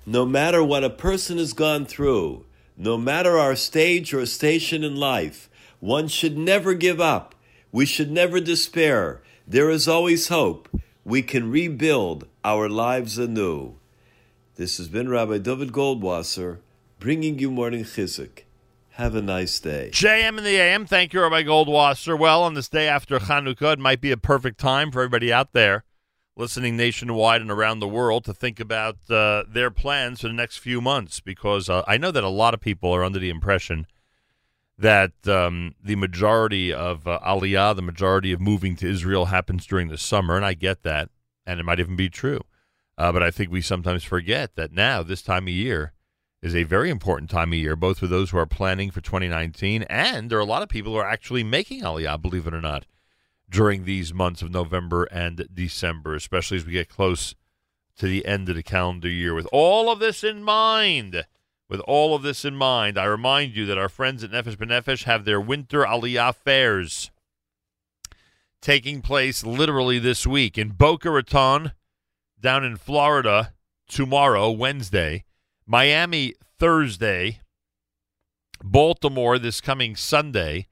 No matter what a person has gone through, no matter our stage or station in life, one should never give up. We should never despair. There is always hope. We can rebuild our lives anew. This has been Rabbi David Goldwasser bringing you morning chizuk. Have a nice day. JM in the AM. Thank you, Rabbi Goldwasser. Well, on this day after Chanukah, it might be a perfect time for everybody out there listening nationwide and around the world to think about uh, their plans for the next few months because uh, I know that a lot of people are under the impression that um, the majority of uh, Aliyah, the majority of moving to Israel happens during the summer, and I get that, and it might even be true. Uh, but I think we sometimes forget that now, this time of year, is a very important time of year, both for those who are planning for 2019 and there are a lot of people who are actually making Aliyah, believe it or not, during these months of November and December, especially as we get close to the end of the calendar year. With all of this in mind, with all of this in mind, I remind you that our friends at Nefesh B'Nefesh have their winter Aliyah fairs taking place literally this week in Boca Raton, down in Florida, tomorrow, Wednesday. Miami Thursday, Baltimore this coming Sunday,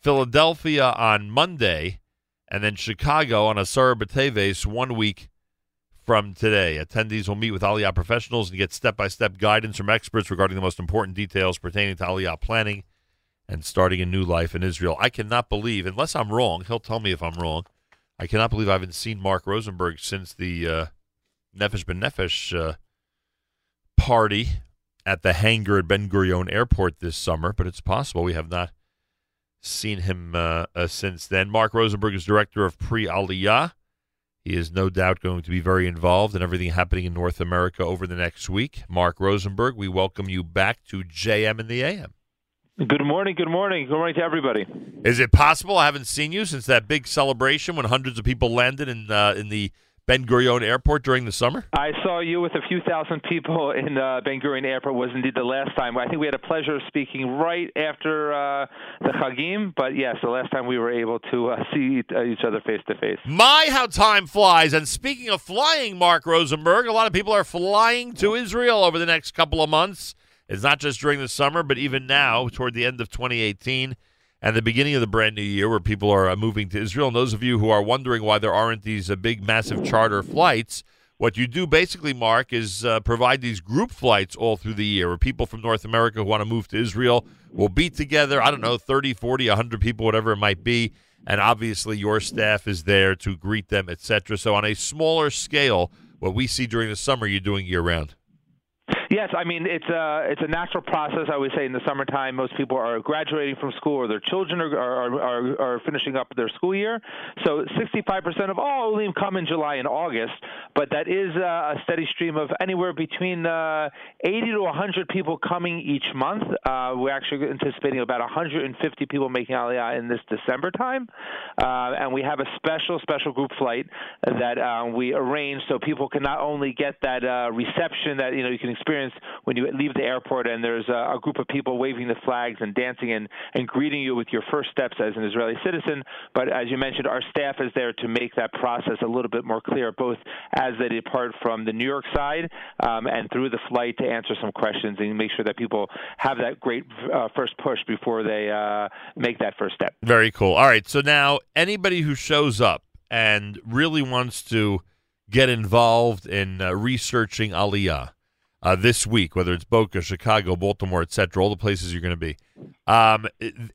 Philadelphia on Monday, and then Chicago on Asara B'Teves one week from today. Attendees will meet with Aliyah professionals and get step by step guidance from experts regarding the most important details pertaining to Aliyah planning and starting a new life in Israel. I cannot believe, unless I'm wrong, he'll tell me if I'm wrong. I cannot believe I haven't seen Marc Rosenberg since the uh, Nefesh Ben uh, party at the hangar at Ben Gurion Airport this summer, but it's possible we have not seen him uh, uh, since then. Marc Rosenberg is director of Pre Aliyah. He is no doubt going to be very involved in everything happening in North America over the next week. Marc Rosenberg, we welcome you back to JM in the AM. Good morning, good morning, good morning to everybody. Is it possible I haven't seen you since that big celebration when hundreds of people landed in uh, in the Ben Gurion Airport during the summer? I saw you with a few thousand people in uh, Ben Gurion Airport. Was indeed the last time. I think we had a pleasure of speaking right after uh, the Chagim, but yes, the last time we were able to uh, see uh, each other face to face. My, how time flies. And speaking of flying, Marc Rosenberg, a lot of people are flying to Israel over the next couple of months. It's not just during the summer, but even now, toward the end of 2018 and the beginning of the brand new year, where people are uh, moving to Israel. And those of you who are wondering why there aren't these uh, big, massive charter flights, what you do basically, Marc, is uh, provide these group flights all through the year where people from North America who want to move to Israel will be together. I don't know, 30, 40, 100 people, whatever it might be. And obviously, your staff is there to greet them, etc. So, on a smaller scale, what we see during the summer, you're doing year round. Yes, I mean it's a it's a natural process. I would say in the summertime, most people are graduating from school or their children are are, are, are finishing up their school year. So 65% of all Olim come in July and August, but that is uh, a steady stream of anywhere between uh, 80 to 100 people coming each month. Uh, we're actually anticipating about 150 people making Aliyah in this December time, uh, and we have a special special group flight that uh, we arrange so people can not only get that uh, reception that you know you can experience when you leave the airport and there's a, a group of people waving the flags and dancing and, and greeting you with your first steps as an Israeli citizen, but as you mentioned, our staff is there to make that process a little bit more clear, both as they depart from the New York side um, and through the flight to answer some questions and make sure that people have that great uh, first push before they uh, make that first step. Very cool. All right. So now anybody who shows up and really wants to get involved in uh, researching Aliyah uh, this week, whether it's Boca, Chicago, Baltimore, etc., all the places you're going to be, um,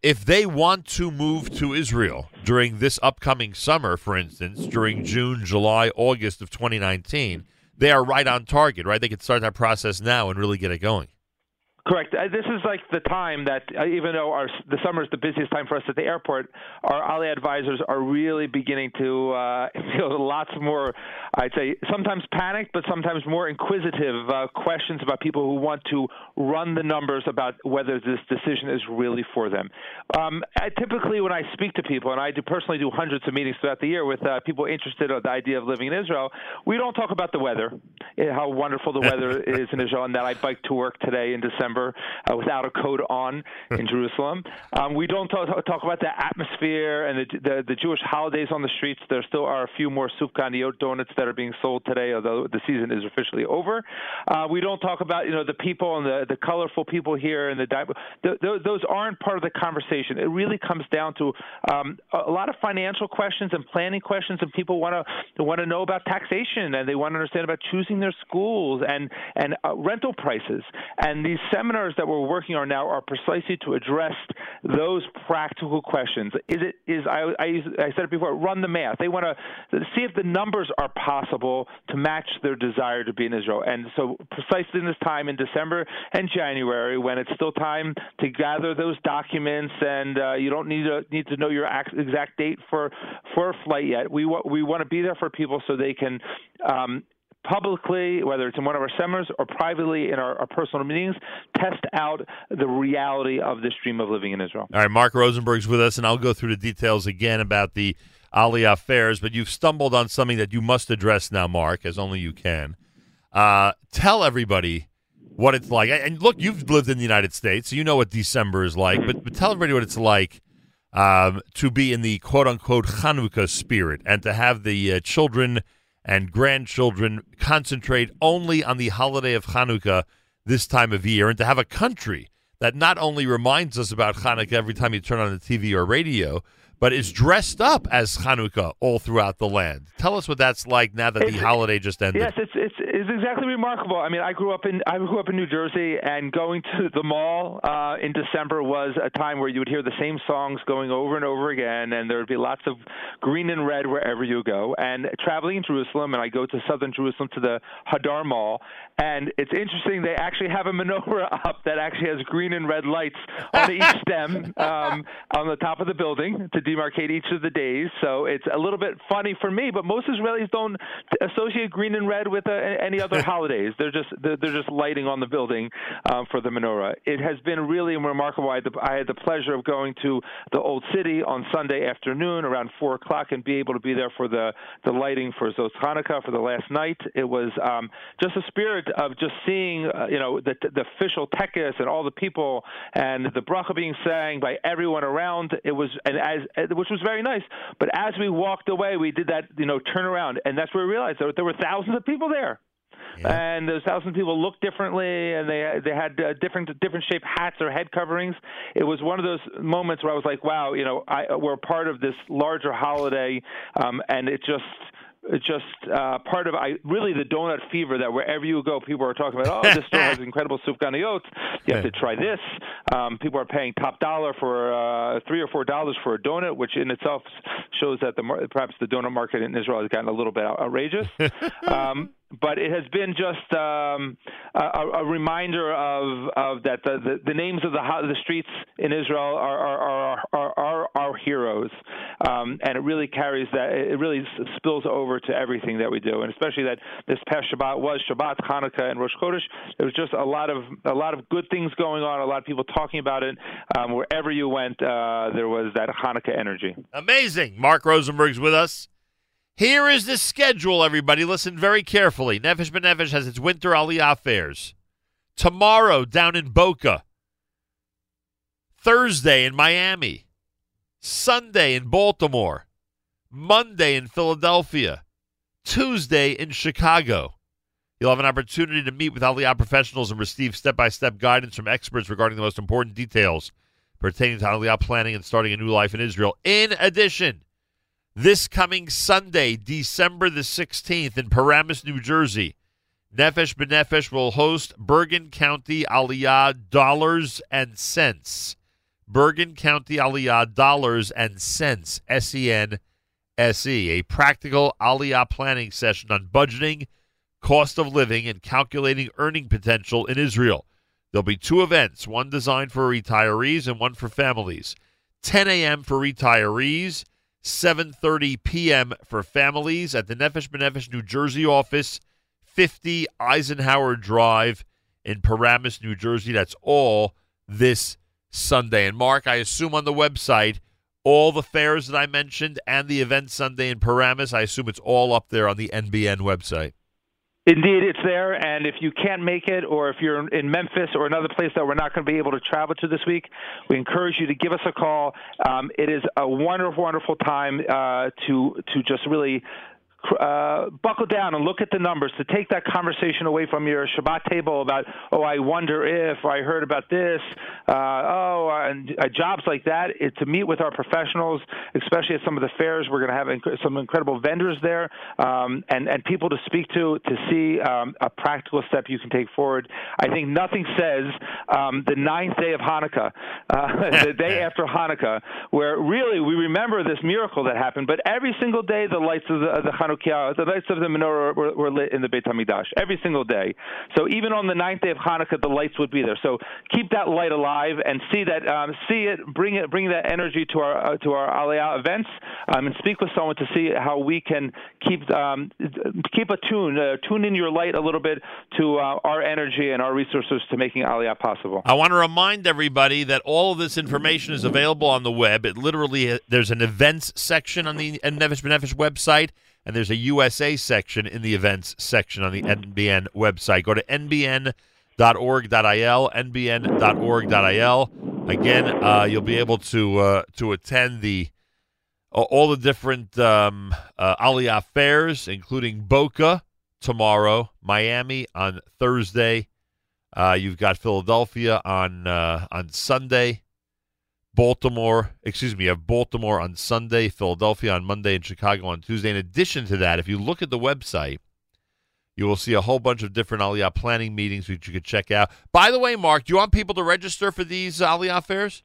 if they want to move to Israel during this upcoming summer, for instance, during June, July, August of 2019, they are right on target, right? They can start that process now and really get it going. Correct. Uh, this is like the time that, uh, even though our the summer is the busiest time for us at the airport, our Ali advisors are really beginning to uh, feel lots more. I'd say sometimes panicked, but sometimes more inquisitive uh, questions about people who want to run the numbers about whether this decision is really for them. Um, I, typically, when I speak to people, and I do personally do hundreds of meetings throughout the year with uh, people interested in the idea of living in Israel, we don't talk about the weather, eh, how wonderful the weather is in Israel, and that I biked to work today in December uh, without a coat on in Jerusalem. Um, we don't talk, talk about the atmosphere and the, the, the Jewish holidays on the streets. There still are a few more sufganiyot donuts that are being sold today, although the season is officially over. Uh, we don't talk about you know the people and the, the colorful people here and the, the, the those aren't part of the conversation. It really comes down to um, a lot of financial questions and planning questions, and people want to want to know about taxation and they want to understand about choosing their schools and and uh, rental prices. And these seminars that we're working on now are precisely to address those practical questions. Is it is I I, I said it before, run the math. They want to see if the numbers are possible to match their desire to be in Israel. And so precisely in this time in December and January when it's still time to gather those documents and uh, you don't need to need to know your exact date for for a flight yet. We we want to be there for people so they can um, publicly, whether it's in one of our seminars or privately in our, our, personal meetings, test out the reality of this dream of living in Israel. All right, Marc Rosenberg's with us, and I'll go through the details again about the Aliyah affairs, but you've stumbled on something that you must address now, Marc, as only you can. Uh, tell everybody what it's like. And look, you've lived in the United States, so you know what December is like, but, but tell everybody what it's like um, to be in the quote unquote Hanukkah spirit and to have the uh, children – and grandchildren concentrate only on the holiday of Hanukkah this time of year, and to have a country that not only reminds us about Hanukkah every time you turn on the TV or radio, but it's dressed up as Hanukkah all throughout the land. Tell us what that's like now that it's, the holiday just ended. Yes, it's, it's it's exactly remarkable. I mean, I grew up in I grew up in New Jersey, and going to the mall uh, in December was a time where you would hear the same songs going over and over again, and there would be lots of green and red wherever you go. And traveling in Jerusalem, and I go to southern Jerusalem to the Hadar Mall, and it's interesting. They actually have a menorah up that actually has green and red lights on each stem um, on the top of the building to demarcate each of the days. So it's a little bit funny for me, but most Israelis don't associate green and red with uh, any other holidays. They're just they're, they're just lighting on the building um, for the menorah. It has been really remarkable. I had, the, I had the pleasure of going to the Old City on Sunday afternoon around four o'clock and be able to be there for the the lighting for Zos Hanukkah for the last night. It was um, just a spirit of just seeing uh, you know the the official tekes and all the people and the bracha being sang by everyone around. It was and as which was very nice. But as we walked away, we did that, you know, turn around, and that's where we realized that there were thousands of people there. Yeah. And those thousands of people looked differently, and they they had uh, different different shaped hats or head coverings. It was one of those moments where I was like, "Wow, you know, I, we're part of this larger holiday," um, and it just just uh, part of I really the donut fever that wherever you go, people are talking about. Oh, this store has incredible sufganiyot. You have to try this. Um, people are paying top dollar for uh, three or four dollars for a donut, which in itself shows that the perhaps the donut market in Israel has gotten a little bit outrageous. um, but it has been just um, a, a reminder of, of that the, the, the names of the the streets in Israel are are, are, are, our heroes, um, and it really carries that. It really spills over to everything that we do, and especially that this past Shabbat was Shabbat, Hanukkah, and Rosh Chodesh. There was just a lot of a lot of good things going on. A lot of people talking about it. Um, wherever you went, uh, there was that Hanukkah energy. Amazing. Marc Rosenberg's with us. Here is the schedule, everybody. Listen very carefully. Nefesh B'Nefesh has its winter Aliyah fairs. Tomorrow down in Boca. Thursday in Miami. Sunday in Baltimore. Monday in Philadelphia. Tuesday in Chicago. You'll have an opportunity to meet with Aliyah professionals and receive step by step guidance from experts regarding the most important details pertaining to Aliyah planning and starting a new life in Israel. In addition, this coming Sunday, December the 16th, in Paramus, New Jersey, Nefesh B'Nefesh will host Bergen County Aliyah Dollars and Cents. Bergen County Aliyah Dollars and Cents, S E N S E, a practical Aliyah planning session on budgeting, cost of living, and calculating earning potential in Israel. There'll be two events, one designed for retirees and one for families. 10 a.m. for retirees, 7:30 p.m. for families at the Nefesh B'Nefesh New Jersey office, 50 Eisenhower Drive in Paramus, New Jersey. That's all this Sunday. And Marc, I assume on the website all the fairs that I mentioned and the event Sunday in Paramus, I assume it's all up there on the NBN website. Indeed, it's there. And if you can't make it, or if you're in Memphis or another place that we're not going to be able to travel to this week, we encourage you to give us a call. Um, it is a wonderful, wonderful time uh, to to just really uh, buckle down and look at the numbers to take that conversation away from your Shabbat table about, oh, I wonder if I heard about this, uh, oh, and uh, jobs like that. It, to meet with our professionals, especially at some of the fairs, we're going to have inc- some incredible vendors there um, and and people to speak to to see um, a practical step you can take forward. I think nothing says um, the ninth day of Hanukkah, uh, the day after Hanukkah, where really we remember this miracle that happened, but every single day the lights of the, of the Hanukkah, the lights of the menorah were, were lit in the Beit Hamikdash every single day. So even on the ninth day of Hanukkah, the lights would be there. So keep that light alive and see that, um, see it, bring it, bring that energy to our uh, to our Aliyah events, um, and speak with someone to see how we can keep um, keep a tune, uh, tune in your light a little bit to uh, our energy and our resources to making Aliyah possible. I want to remind everybody that all of this information is available on the web. It literally there's an events section on the Nefesh B'Nefesh website, and there's a USA section in the events section on the NBN website. Go to nbn.org.il, nbn.org.il. Again, uh, you'll be able to uh, to attend the uh, all the different um, uh, Aliyah fairs, including Boca tomorrow, Miami on Thursday. Uh, you've got Philadelphia on uh, on Sunday, Baltimore. Excuse me, you have Baltimore on Sunday, Philadelphia on Monday, and Chicago on Tuesday. In addition to that, if you look at the website, you will see a whole bunch of different Aliyah planning meetings which you could check out. By the way, Marc, do you want people to register for these uh, Aliyah fairs?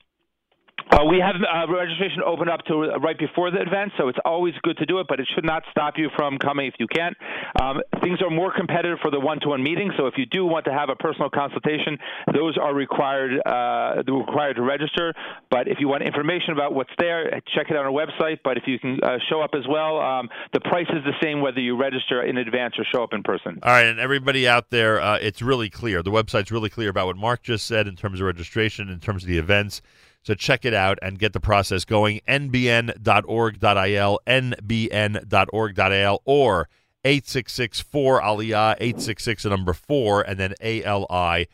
Uh, we have uh, registration open up to uh, right before the event, so it's always good to do it, but it should not stop you from coming if you can't. Um, things are more competitive for the one-to-one meetings, so if you do want to have a personal consultation, those are required uh, required to register. But if you want information about what's there, check it on our website. But if you can uh, show up as well, um, the price is the same whether you register in advance or show up in person. All right, and everybody out there, uh, it's really clear. The website's really clear about what Marc just said in terms of registration, in terms of the events. So check it out and get the process going. nbn.org.il, nbn.org.il, or 866-4 Aliyah, 866 the number 4, and then A-L-I-Y-A-H.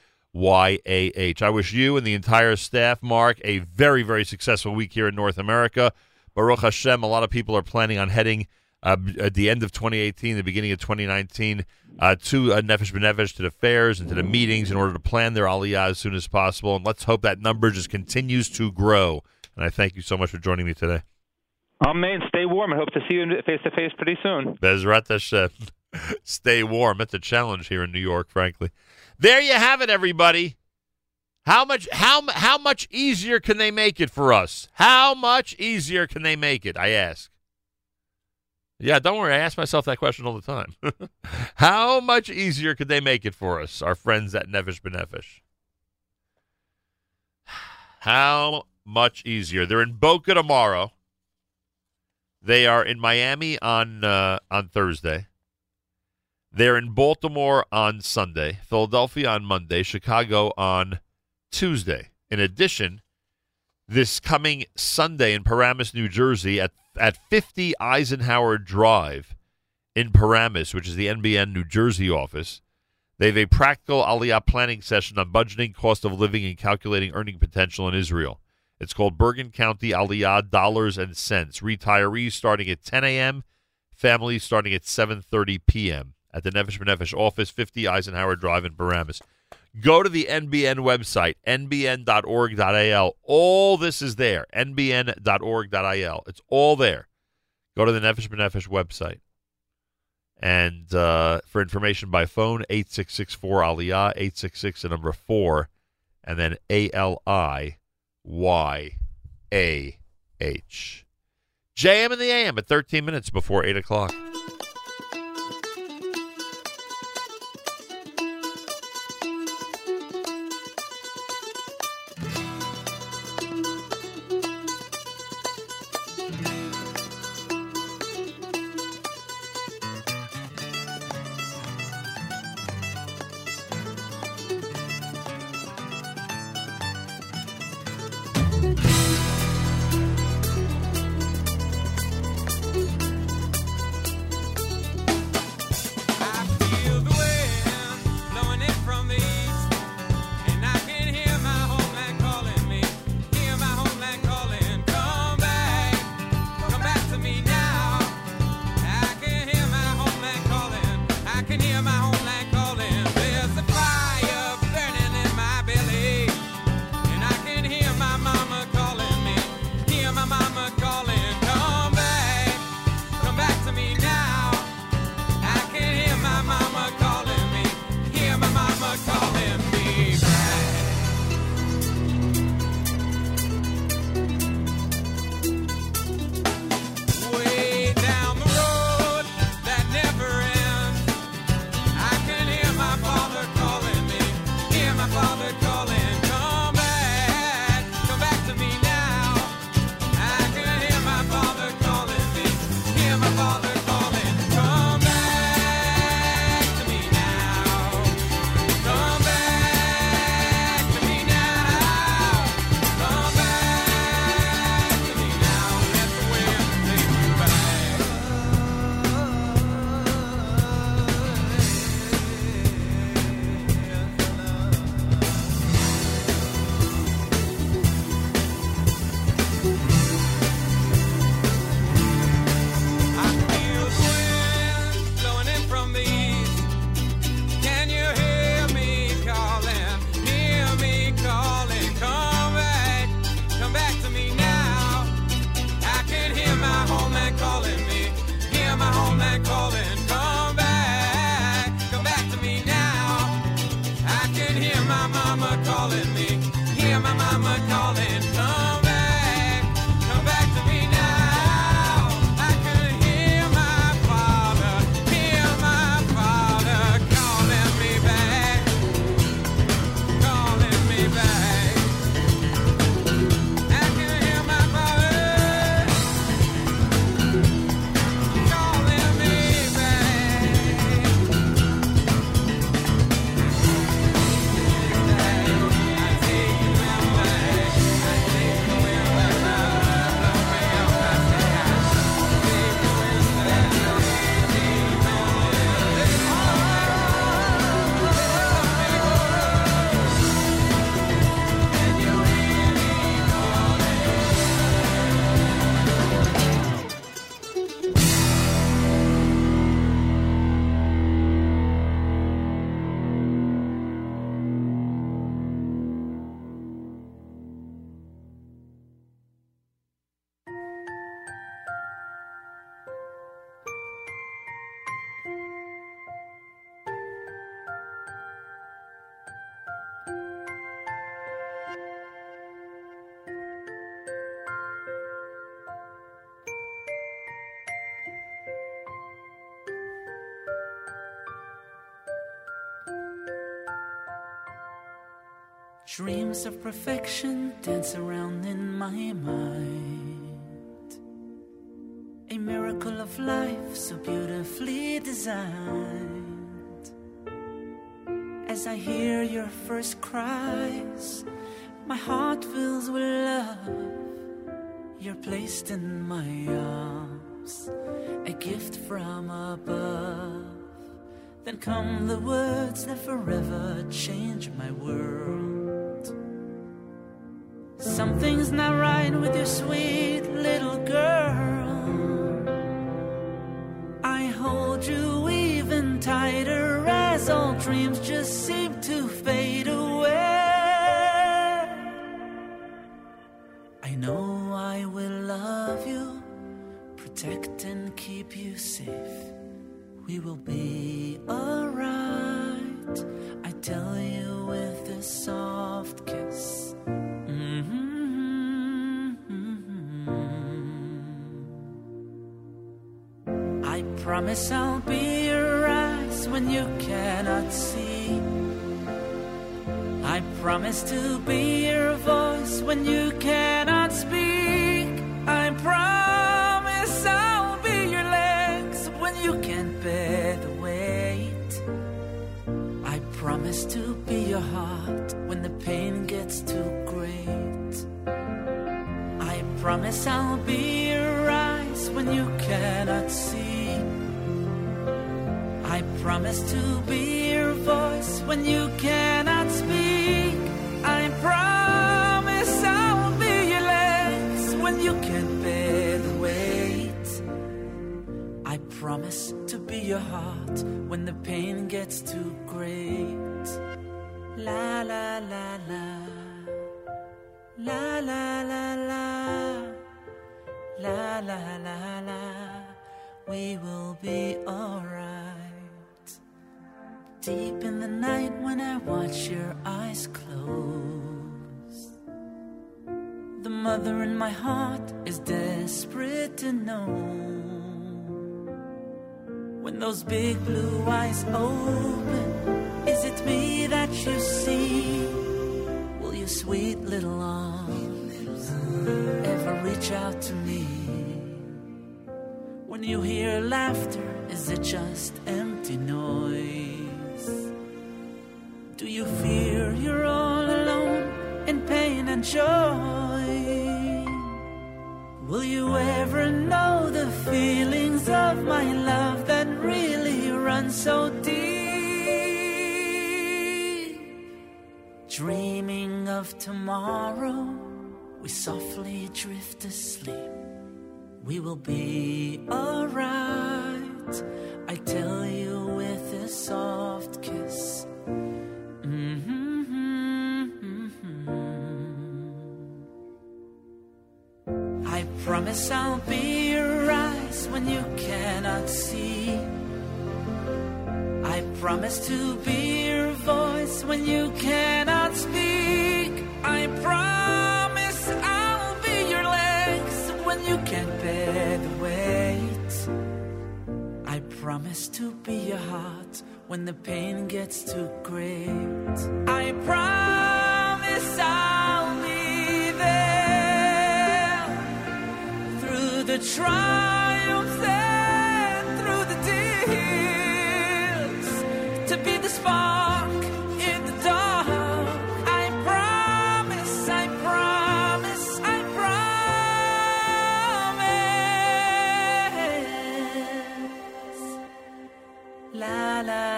I wish you and the entire staff, Marc, a very, very successful week here in North America. Baruch Hashem, a lot of people are planning on heading uh, at the end of 2018, the beginning of 2019, uh, to uh, Nefesh B'Nefesh, to the fairs and to the meetings in order to plan their Aliyah as soon as possible. And let's hope that number just continues to grow. And I thank you so much for joining me today. Amen. Stay warm. I hope to see you face to face pretty soon. Bezrat Hashem. Stay warm. It's a challenge here in New York, frankly. There you have it, everybody. How much how how much easier can they make it for us? How much easier can they make it? I ask. Yeah, don't worry. I ask myself that question all the time. how much easier could they make it for us, our friends at Nefesh B'Nefesh? How much easier? They're in Boca tomorrow. They are in Miami on uh, on Thursday. They're in Baltimore on Sunday, Philadelphia on Monday, Chicago on Tuesday. In addition, this coming Sunday in Paramus, New Jersey, at at 50 Eisenhower Drive in Paramus, which is the NBN New Jersey office, they have a practical Aliyah planning session on budgeting, cost of living, and calculating earning potential in Israel. It's called Bergen County Aliyah Dollars and Cents. Retirees starting at 10 a.m., families starting at 7:30 p.m. at the Nefesh B'Nefesh office, 50 Eisenhower Drive in Paramus. Go to the NBN website, nbn.org.il. All this is there, nbn.org.il. It's all there. Go to the Nefesh B'Nefesh website. And uh, for information by phone, 8664 Aliyah, 866 the number 4, and then A L I Y A H. JM in the AM at 13 minutes before 8 o'clock. Perfection dance around in my mind. A miracle of life so beautifully designed. As I hear your first cries, my heart fills with love. You're placed in my arms, a gift from above. Then come the words that forever change my world. Something's not right with your sweet little girl. I hold you even tighter as all dreams just seem to fade those big blue eyes open, is it me that you see? Will your sweet little arms ever reach out to me? When you hear laughter, is it just empty noise? Do you fear you're all alone in pain and joy? Will you ever know the feelings of my love so deep? Dreaming of tomorrow, we softly drift asleep. We will be alright. I tell you with a soft kiss. Mm-hmm. I promise I'll be your eyes when you cannot see. I promise to be your voice when you cannot speak. I promise I'll be your legs when you can't bear the weight. I promise to be your heart when the pain gets too great. I promise I'll be there through the triumphs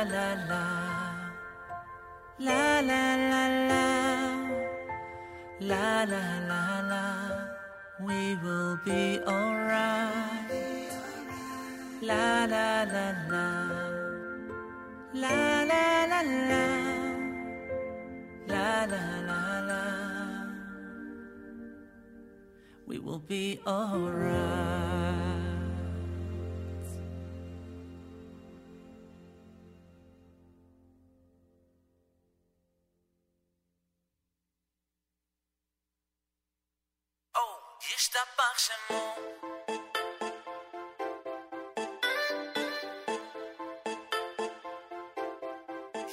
La la la la. La la la la. La la. We will be alright. La la la la. La la la la. La la la la. We will be alright. ישתבח שמו.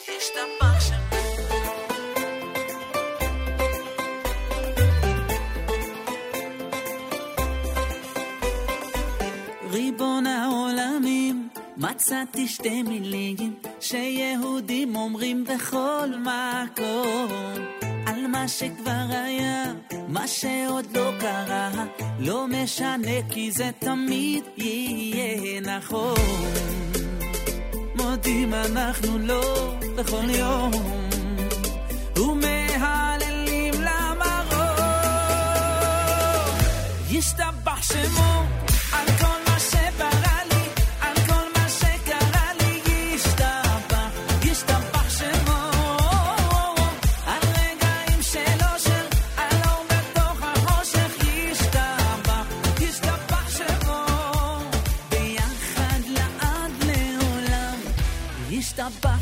ישתבח שמו. ריבון העולמים, מצאתי שתי מילים שיהודים אומרים בכל מקום. מה שכבר היה, מה שעוד לא קרה, לא משנה כי זה תמיד יהיה נכון. מודים אנחנו לא בכל יום, ומהללים למרום. ישתבח שמו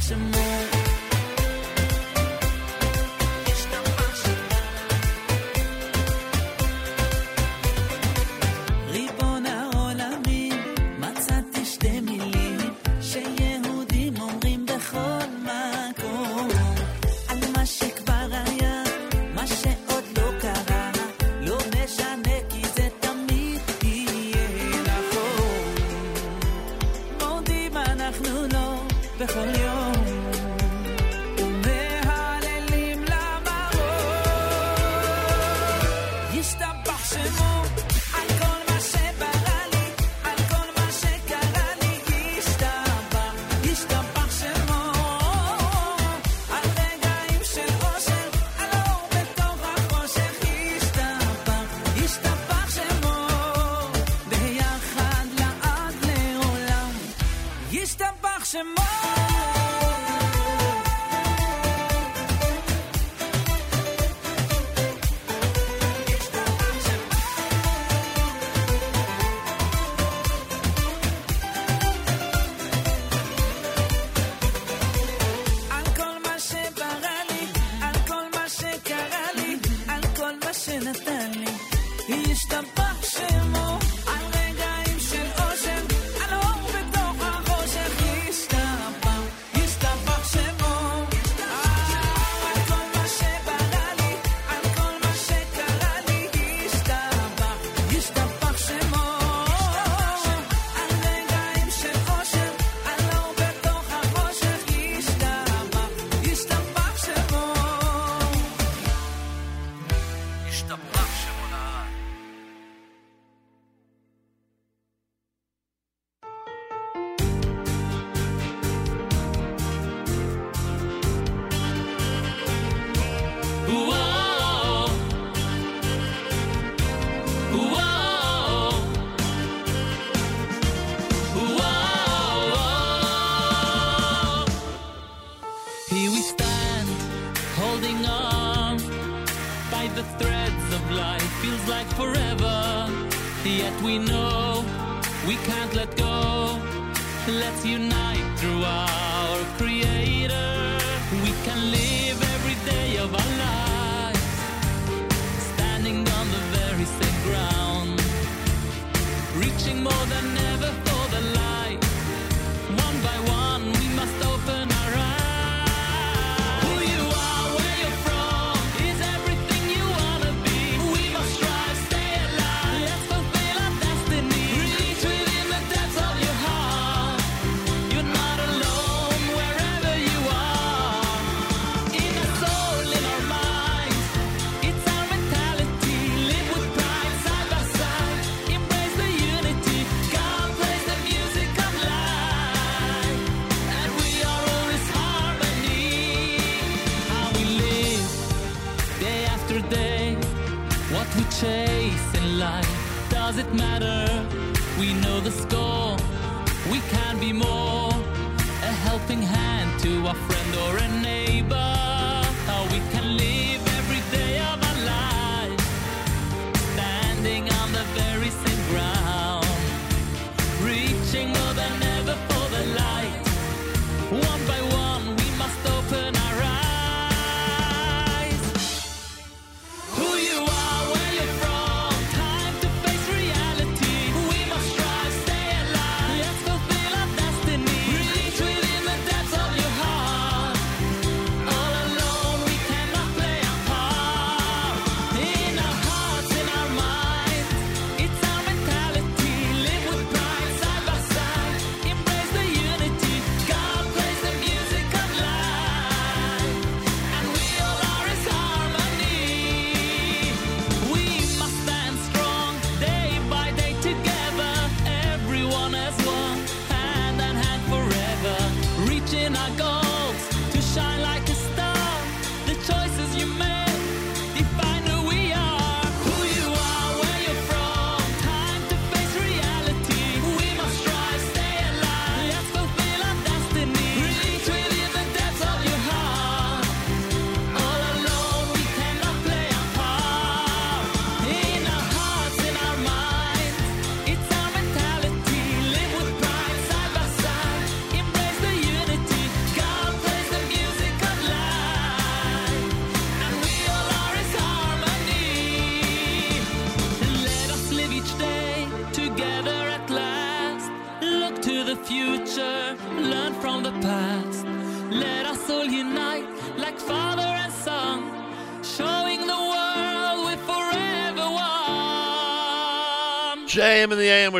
some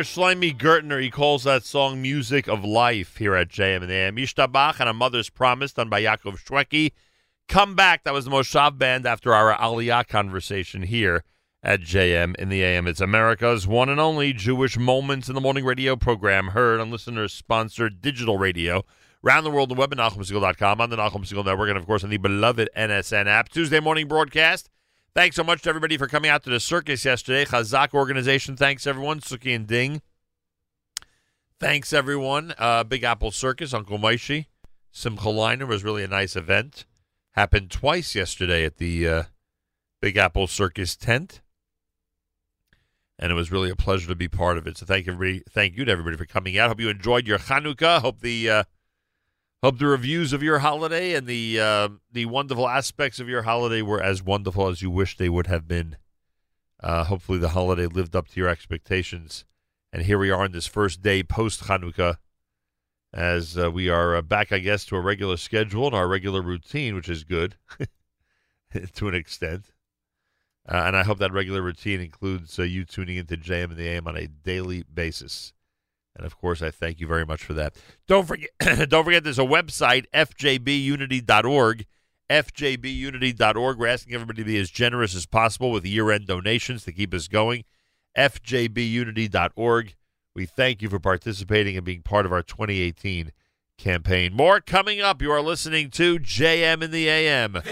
Shlomi Gertner. He calls that song Music of Life here at JM the AM. Yishtabach and A Mother's Promise done by Yaakov Shwekey. Come Back, that was the Moshav Band after our Aliyah conversation here at JM in the AM. It's America's one and only Jewish Moments in the Morning radio program heard on listeners-sponsored digital radio around the world the web at NachumSegal.com, on the Nachum Segal Network, and of course on the beloved NSN app. Tuesday morning broadcast. Thanks so much to everybody for coming out to the circus yesterday. Chazak organization, thanks everyone. Suki and Ding. Thanks everyone. Uh, Big Apple Circus, Uncle Moishy. Simcha was really a nice event. Happened twice yesterday at the uh, Big Apple Circus tent. And it was really a pleasure to be part of it. So thank everybody. Thank you to everybody for coming out. Hope you enjoyed your Chanukah. Hope the uh, Hope the reviews of your holiday and the uh, the wonderful aspects of your holiday were as wonderful as you wish they would have been. Uh, hopefully, the holiday lived up to your expectations. And here we are on this first day post Hanukkah, as uh, we are uh, back, I guess, to a regular schedule and our regular routine, which is good to an extent. Uh, and I hope that regular routine includes uh, you tuning into JM and the AM on a daily basis. And of course, I thank you very much for that. Don't forget, don't forget, there's a website, fjbunity.org. fjbunity.org. We're asking everybody to be as generous as possible with year-end donations to keep us going. fjbunity.org. We thank you for participating and being part of our 2018 campaign. More coming up. You are listening to JM in the AM.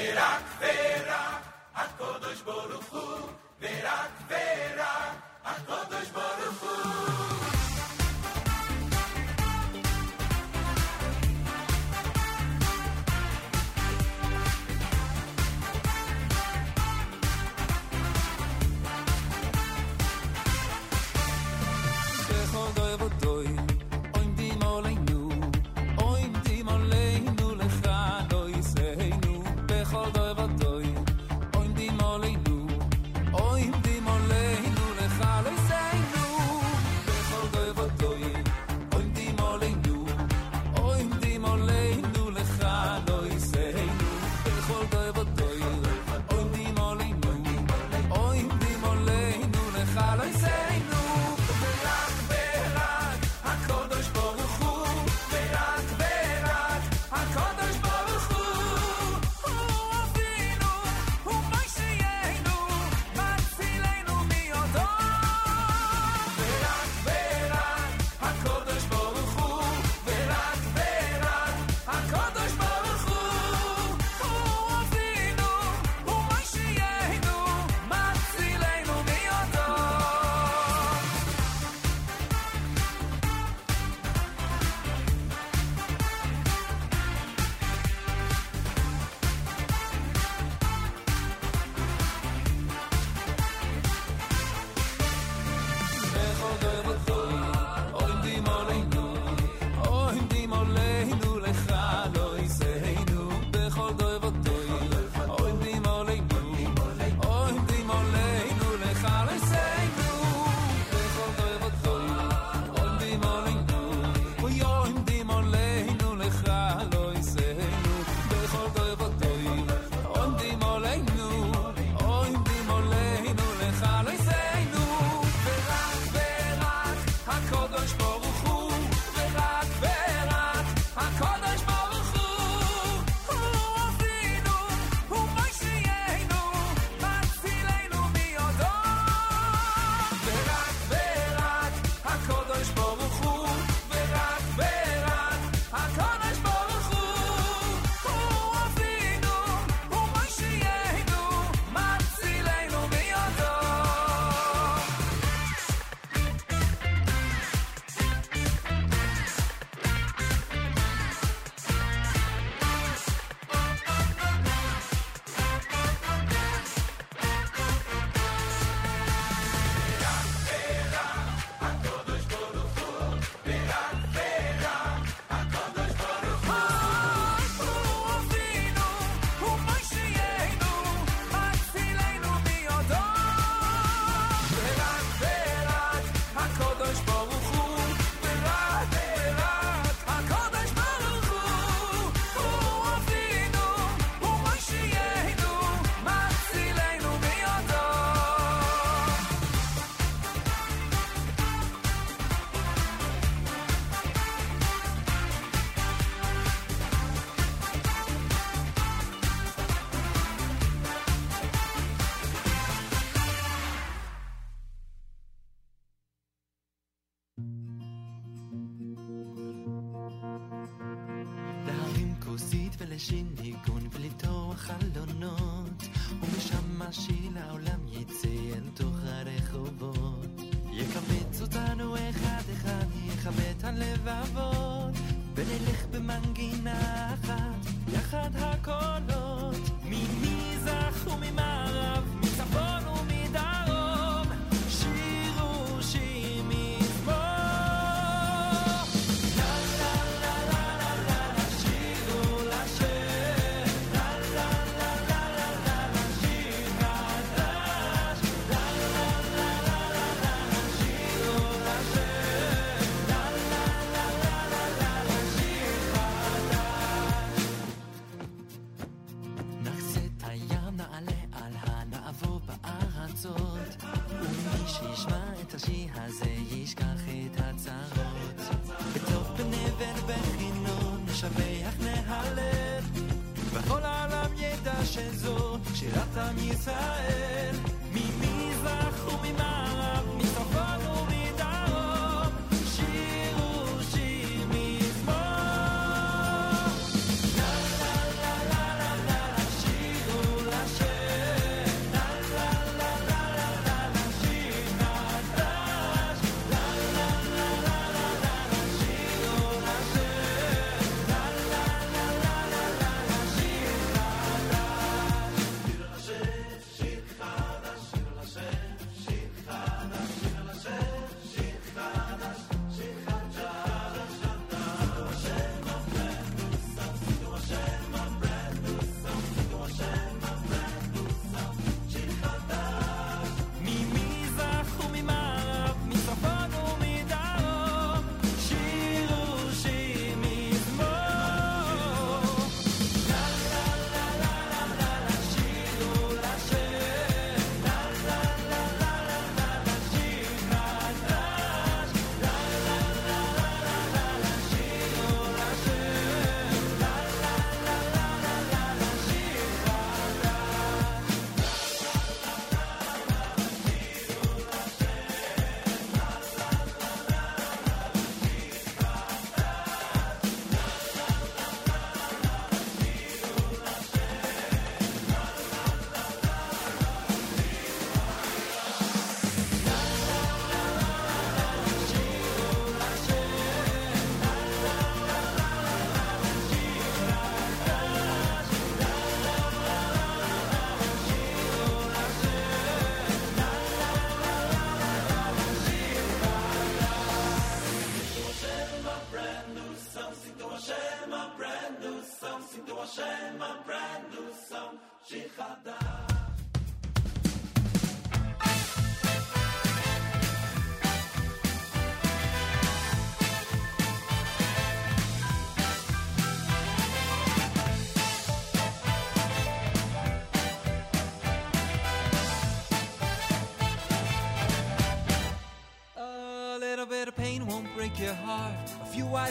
הבשורות ומי שישמע את השיר הזה ישכח את הצרות. בטוב פני ובחינום נשבח נהלל. וכל העולם ידע שזו שירת עם ישראל. ממזרח וממערב מצפון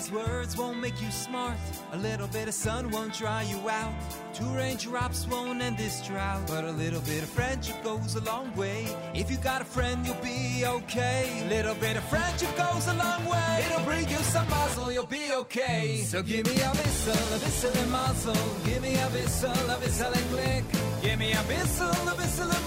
Wise words won't make you smart. A little bit of sun won't dry you out. Two raindrops won't end this drought. But a little bit of friendship goes a long way. If you got a friend, you'll be okay. A Little bit of friendship goes a long way. It'll bring you some muscle. you'll be okay. So give me a whistle, a whistle and muscle. Give me a whistle, a whistle and click. Give me a whistle, a whistle and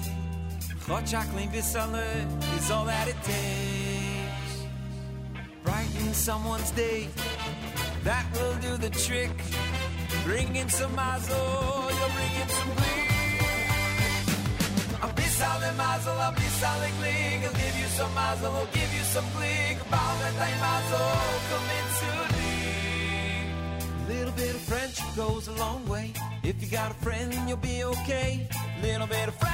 Hot chocolate bisale is all that it takes. Brighten someone's day, that will do the trick. Bring in some mazel, you'll bring in some glee. A bisale mazel, a bisale glee. I'll give you some mazel, I'll give you some glee. About that time mazel, come into me. Little bit of friendship goes a long way. If you got a friend, you'll be okay. A Little bit of friendship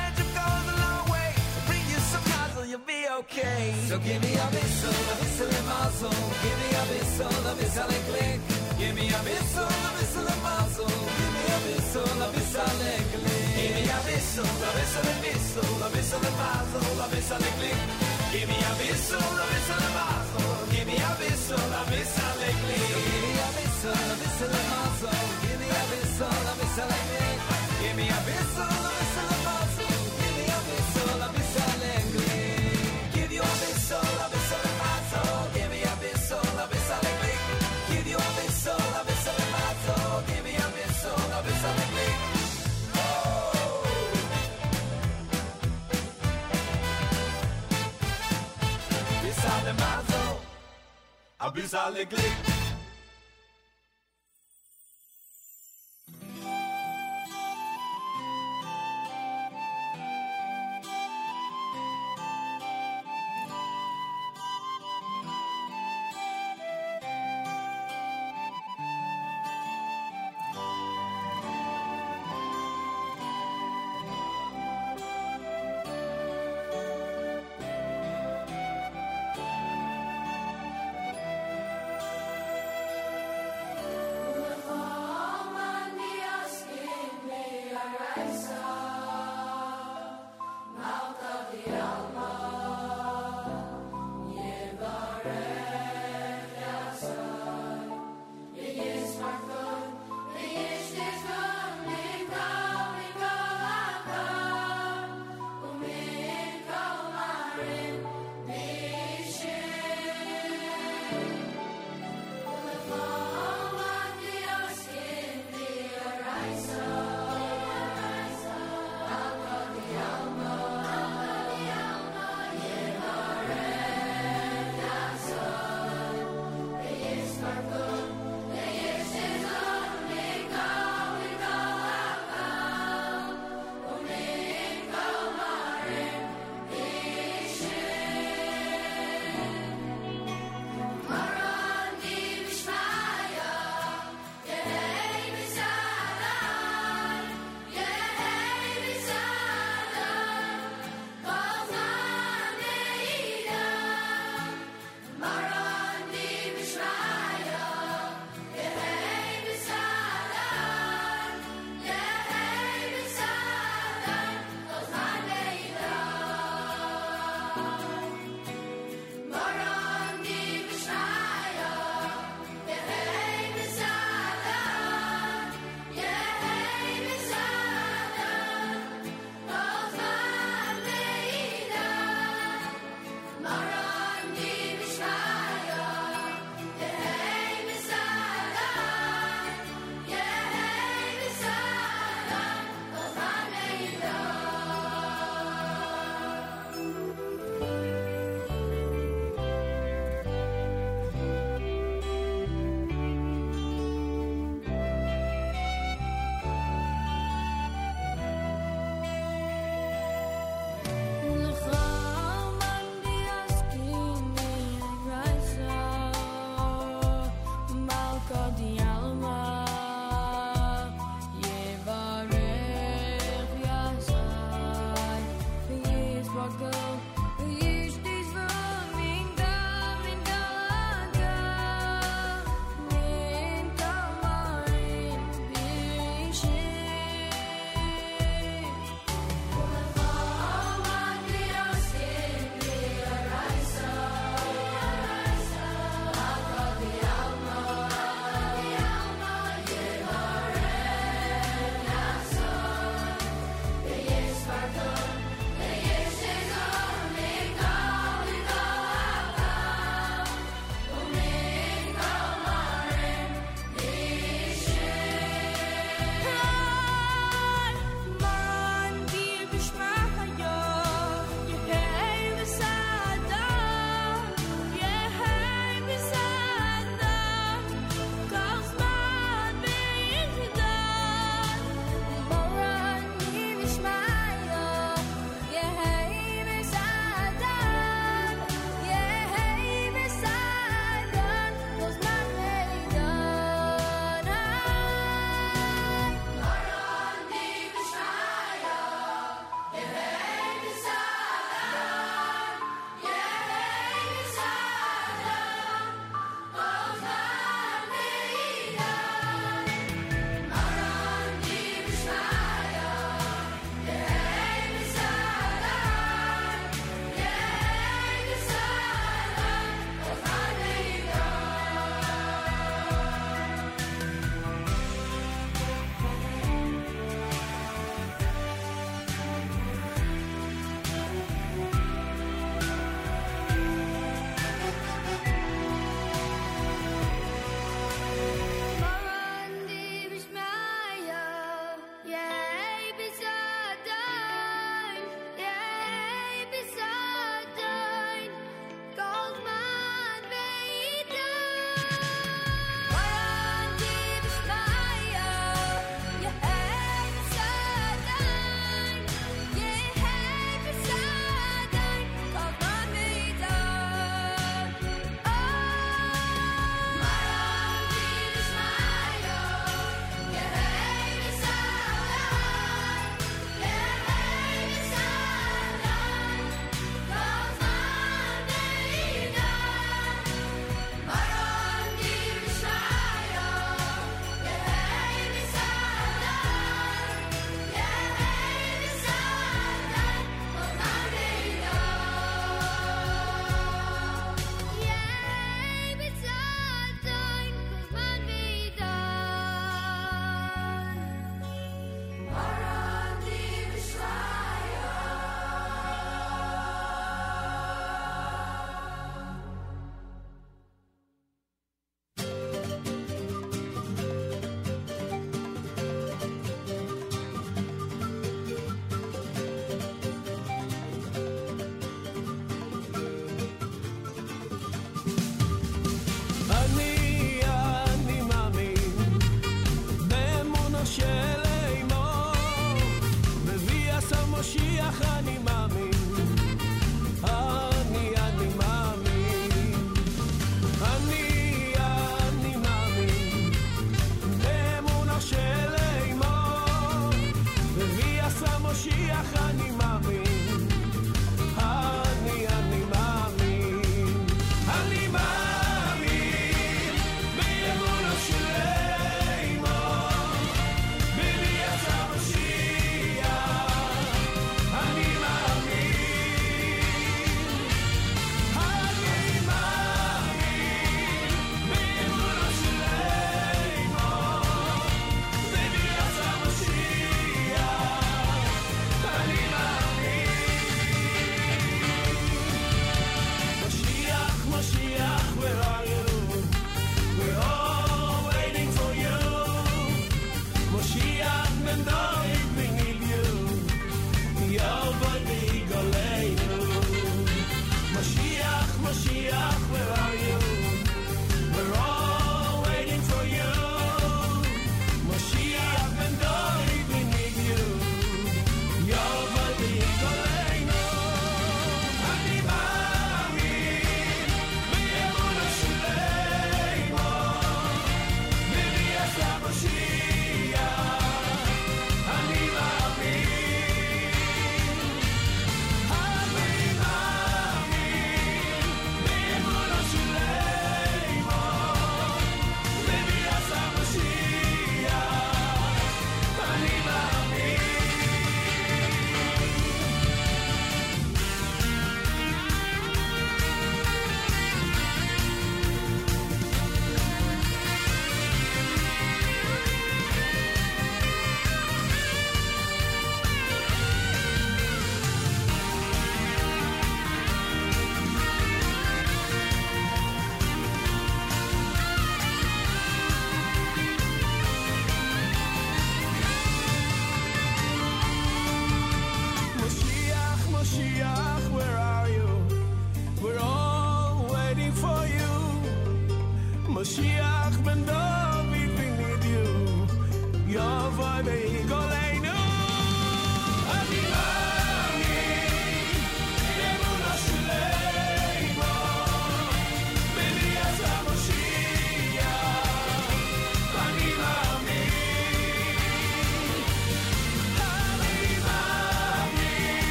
okay. So give me a bissel, a bissel and mazel. Give me a bissel, a bissel and click. Give me a bissel, a bissel and mazel. Give me a bissel, a bissel and click. Give me a bissel, a bissel and bissel, a bissel and mazel, a bissel and click. Give me a bissel, a bissel and mazel. Give me a bissel, a bissel and click. Give me a bissel, a bissel and mazel. Give me a bissel, a bissel and click. Give me a bissel, A bissel and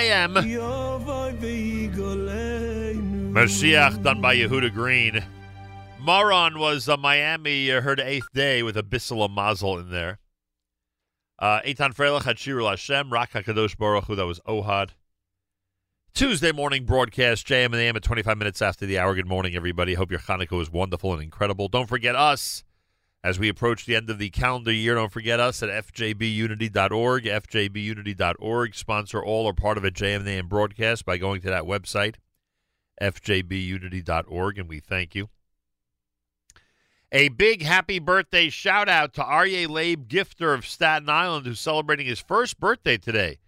AM. Mashiach done by Yehuda Green. Moron was uh, Miami, uh, heard eighth day with a Bissell Mazel in there. Uh, Eitan Freilich had Shirul Hashem, Rak HaKadosh Baruch Hu, that was Ohad. Tuesday morning broadcast, JM and AM at 25 minutes after the hour. Good morning, everybody. Hope your Hanukkah was wonderful and incredible. Don't forget us as we approach the end of the calendar year. Don't forget us at fjbunity.org. fjbunity.org. Sponsor all or part of a JM and broadcast by going to that website, fjbunity.org, and we thank you. A big happy birthday shout out to Aryeh Labe Gifter of Staten Island, who's celebrating his first birthday today.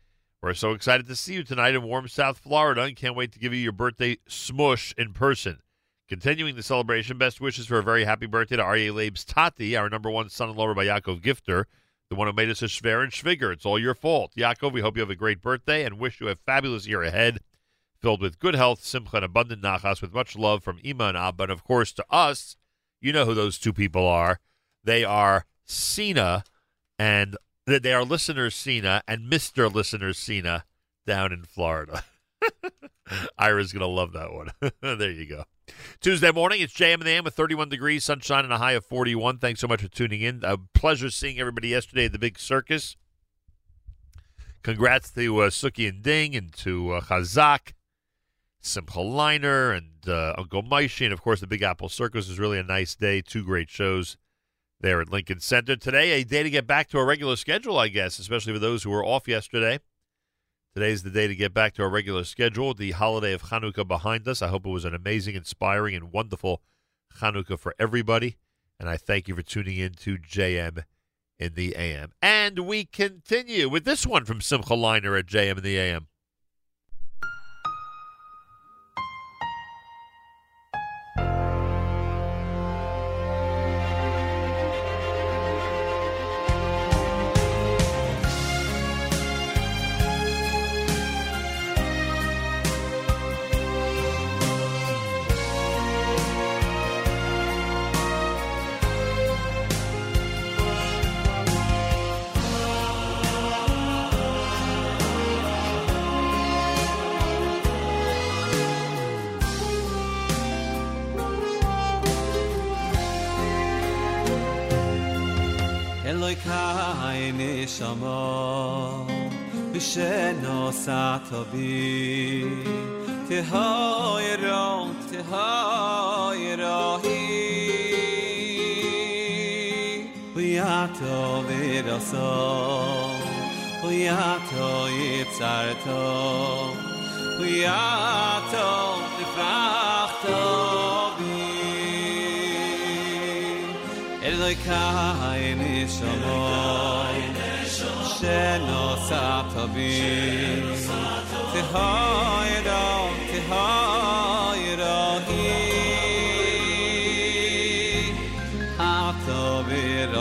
We're so excited to see you tonight in warm South Florida and can't wait to give you your birthday smush in person. Continuing the celebration, best wishes for a very happy birthday to Aryeh Labe's Tati, our number one son-in-law Rabbi Yaakov Gifter, the one who made us a Shver and Schviger. It's all your fault. Yaakov, we hope you have a great birthday and wish you a fabulous year ahead, filled with good health, simcha, and abundant nachas, with much love from Ima and Abba, and of course to us. You know who those two people are. They are Cena and they are listeners Cena and Mr. Listener Cena down in Florida. Ira's going to love that one. there you go. Tuesday morning, it's JM and the AM with 31 degrees, sunshine, and a high of 41. Thanks so much for tuning in. A pleasure seeing everybody yesterday at the big circus. Congrats to uh, Suki and Ding and to uh, Chazak, Simcha Leiner, and uh, Uncle Moishy. And of course, the Big Apple Circus is really a nice day. Two great shows there at Lincoln Center. Today, a day to get back to a regular schedule, I guess, especially for those who were off yesterday. Today's the day to get back to our regular schedule. The holiday of Hanukkah behind us. I hope it was an amazing, inspiring, and wonderful Hanukkah for everybody. And I thank you for tuning in to JM in the AM. And we continue with this one from Simcha Leiner at JM in the AM. dam be satavi te hayra te hayra hi priat over os o yat oy tser tom yat ot di fracht den osat hobin den osat hobin te hayd un te hayran hat hobir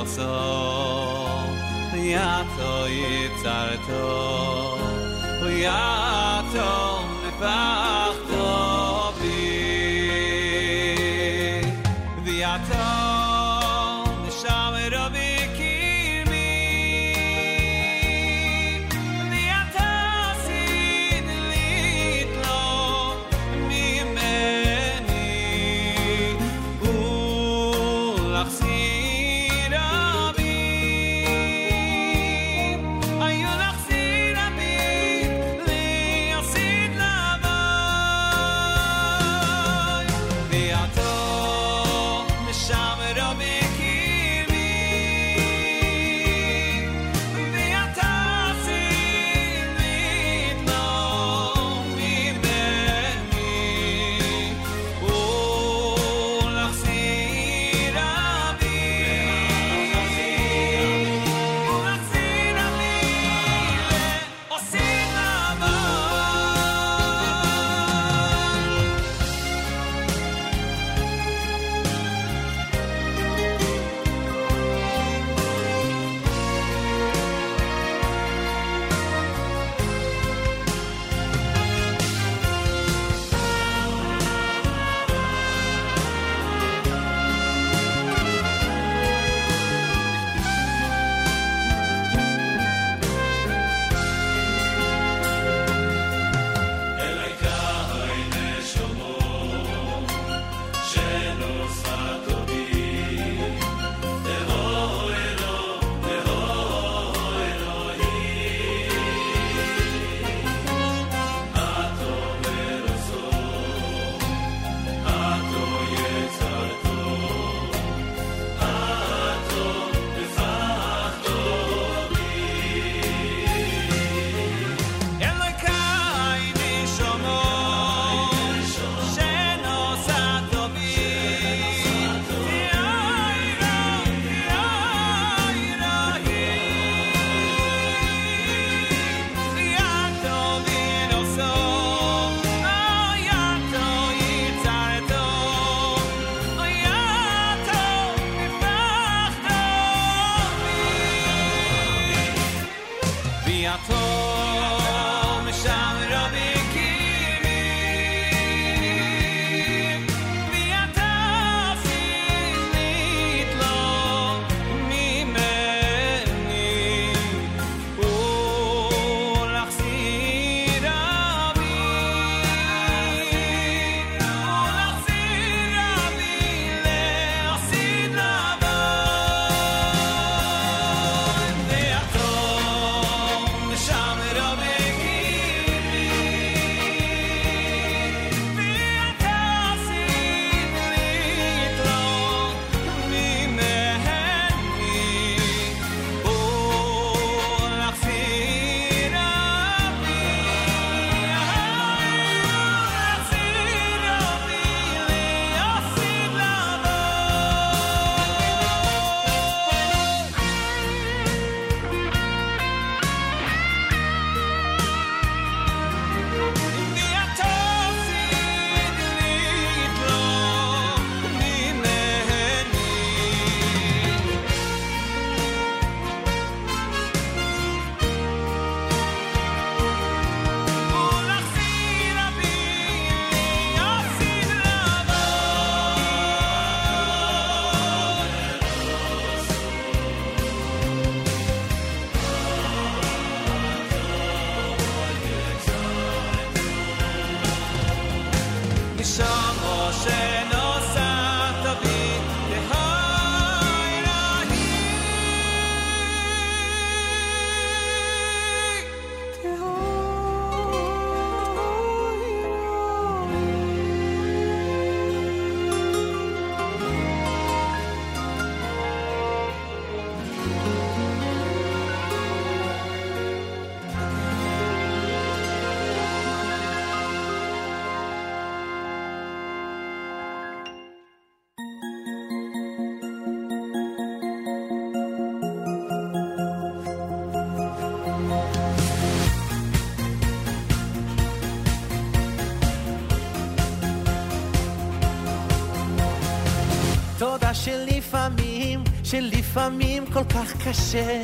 שלפעמים, שלפעמים כל כך קשה,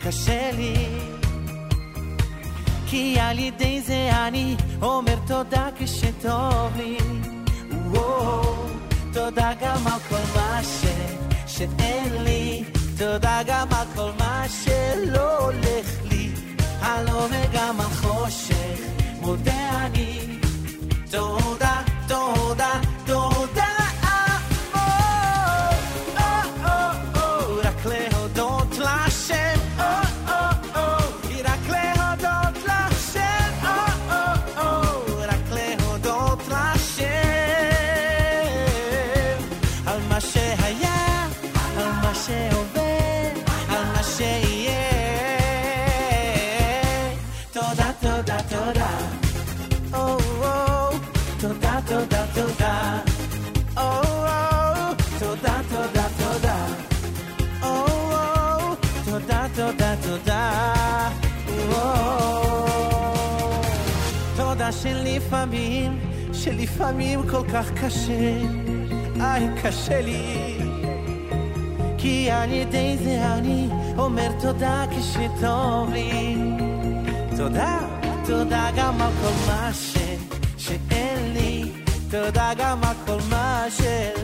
קשה לי. כי על ידי זה אני אומר תודה כשטוב לי. וואו, תודה גם על כל מה ש... שאין לי, תודה גם על כל מה שלא הולך לי, הלא וגם על קשה לי כי על ידי זה אני אומר תודה כשטוב לי. תודה, תודה גם על כל מה ש... שאין לי. תודה גם על כל מה של...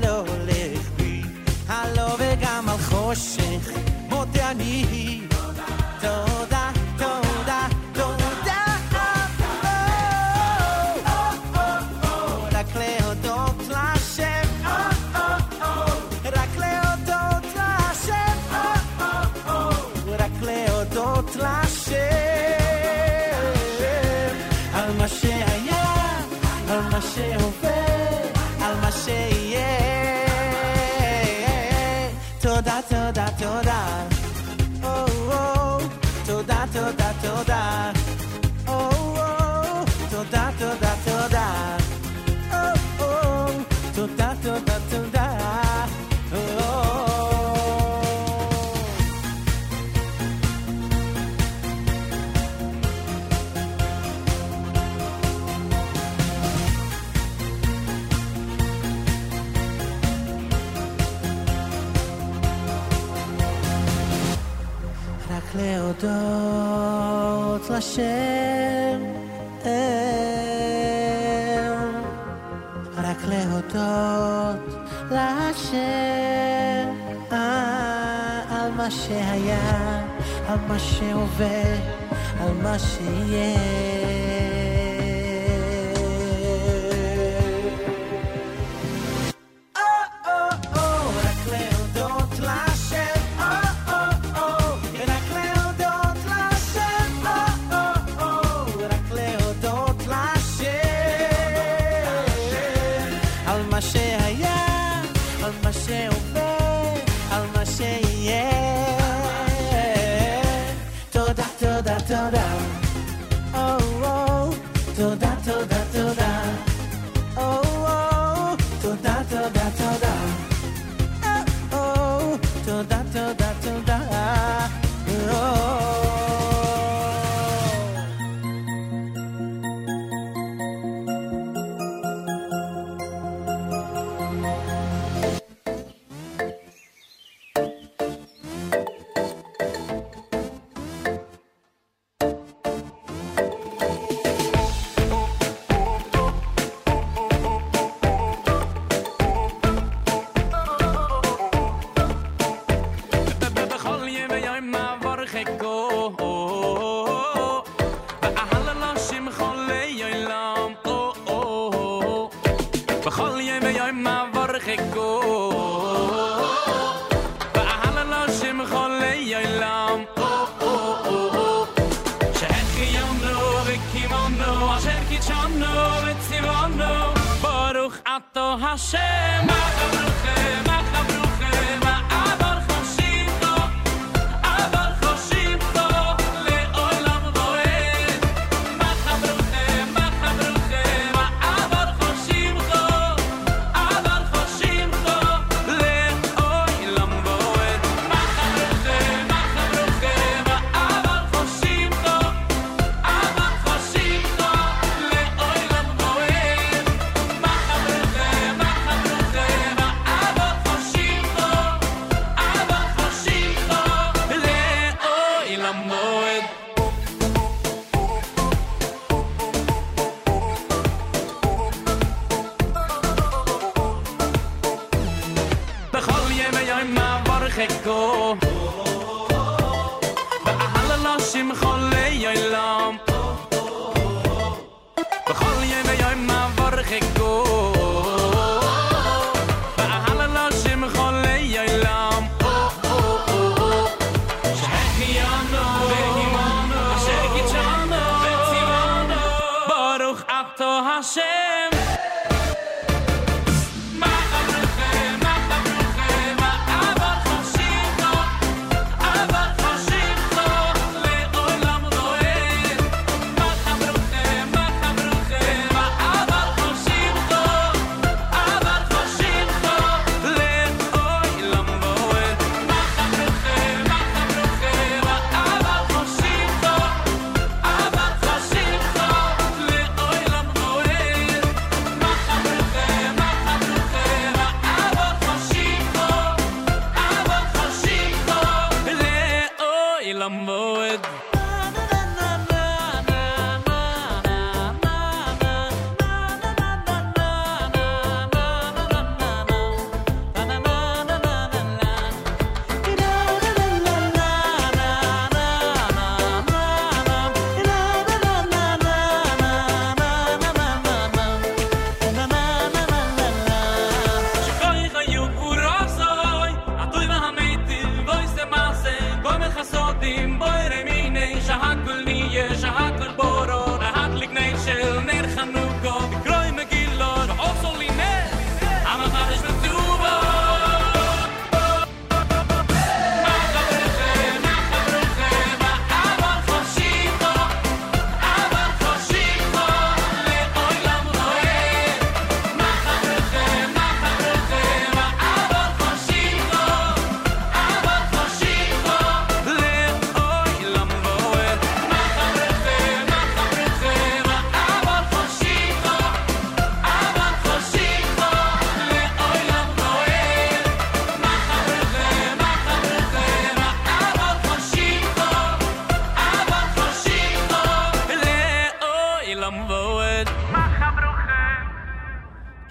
oh.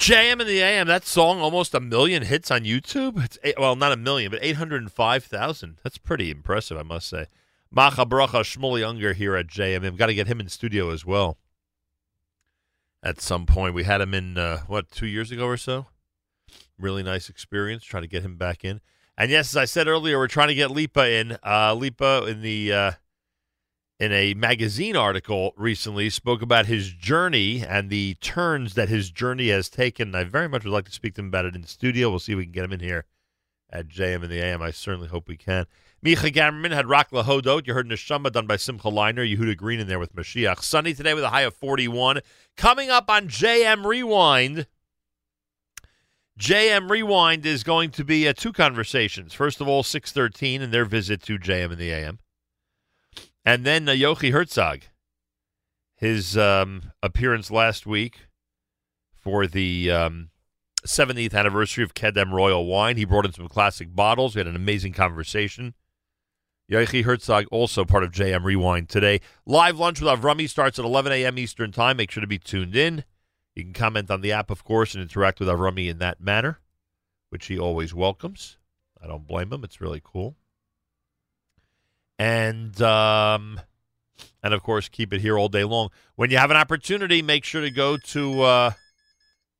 JM in the AM. That song almost a million hits on YouTube. It's eight, well, not a million, but eight hundred and five thousand. That's pretty impressive, I must say. Mach a Bracha Shmueli Ungar here at JMM. Got to get him in studio as well. At some point, we had him in uh, what two years ago or so. Really nice experience. Trying to get him back in. And yes, as I said earlier, we're trying to get Lipa in. Uh, Lipa in the uh, in a magazine article recently spoke about his journey and the turns that his journey has taken. I very much would like to speak to him about it in the studio. We'll see if we can get him in here at JM in the AM. I certainly hope we can. Micha Gamerman had Rak Lehodot. You heard Neshama done by Simcha Leiner. Yehuda Green in there with Mashiach. Sunny today with a high of 41. Coming up on JM Rewind. JM Rewind is going to be uh, two conversations. First of all, 613 and their visit to JM in the AM. And then uh, Yochi Herzog, his um, appearance last week for the um, 70th anniversary of Kedem Royal Wine. He brought in some classic bottles. We had an amazing conversation. Yochi Herzog, also part of JM Rewind today. Live lunch with Avrami starts at 11 a.m. Eastern Time. Make sure to be tuned in. You can comment on the app, of course, and interact with Avrami in that manner, which he always welcomes. I don't blame him. It's really cool and um, and of course keep it here all day long. When you have an opportunity, make sure to go to uh,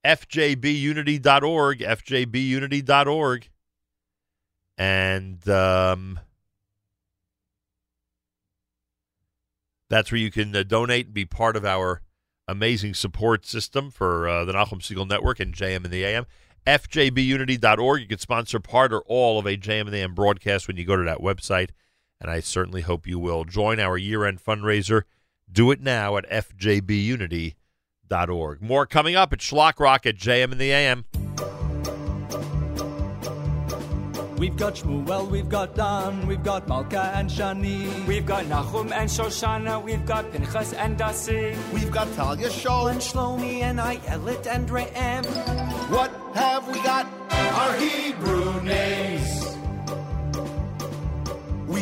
fjbunity.org, fjbunity.org, and um, that's where you can uh, donate and be part of our amazing support system for uh, the Nachum Segal Network and JM in the AM. FJBUnity.org. You can sponsor part or all of a JM in the AM broadcast when you go to that website and I certainly hope you will join our year-end fundraiser. Do it now at fjbunity.org. More coming up at Shlock Rock at JM in the AM. We've got Shmuel, we've got Dan, we've got Malka and Shani. We've got Nahum and Shoshana, we've got Pinchas and Dasi. We've got Talia Shol and Shlomi and Ayelet and Re'em. What have we got? Our Hebrew names.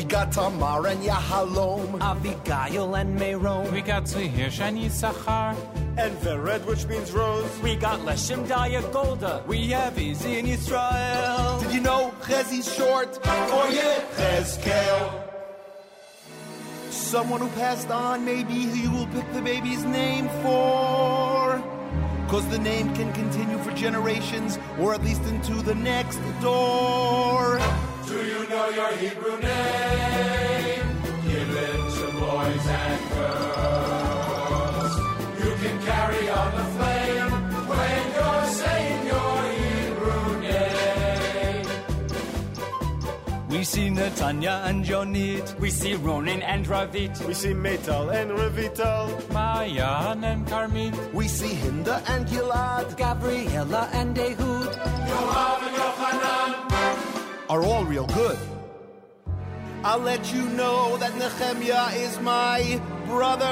We got Tamar and Yahalom. Abigail and Meron. We got Tzvihirsh and Yisachar. And Vered, which means rose. We got Leshem Daya Golda. We have Izzy and Yisrael. Did you know Chezi's short for Yechezkel. Someone who passed on, maybe you will pick the baby's name for. Cause the name can continue for generations, or at least into the next door. Do you know your Hebrew name? Give it to boys and girls. You can carry on the flame when you're saying your Hebrew name. We see Netanya and Jonit. We see Ronin and Ravit. We see Metal and Revital. Mayan and Carmit. We see Hinda and Gilad. Gabriella and Ehud. Yoav and Yochanan. Are all real good. I'll let you know that Nehemiah is my brother.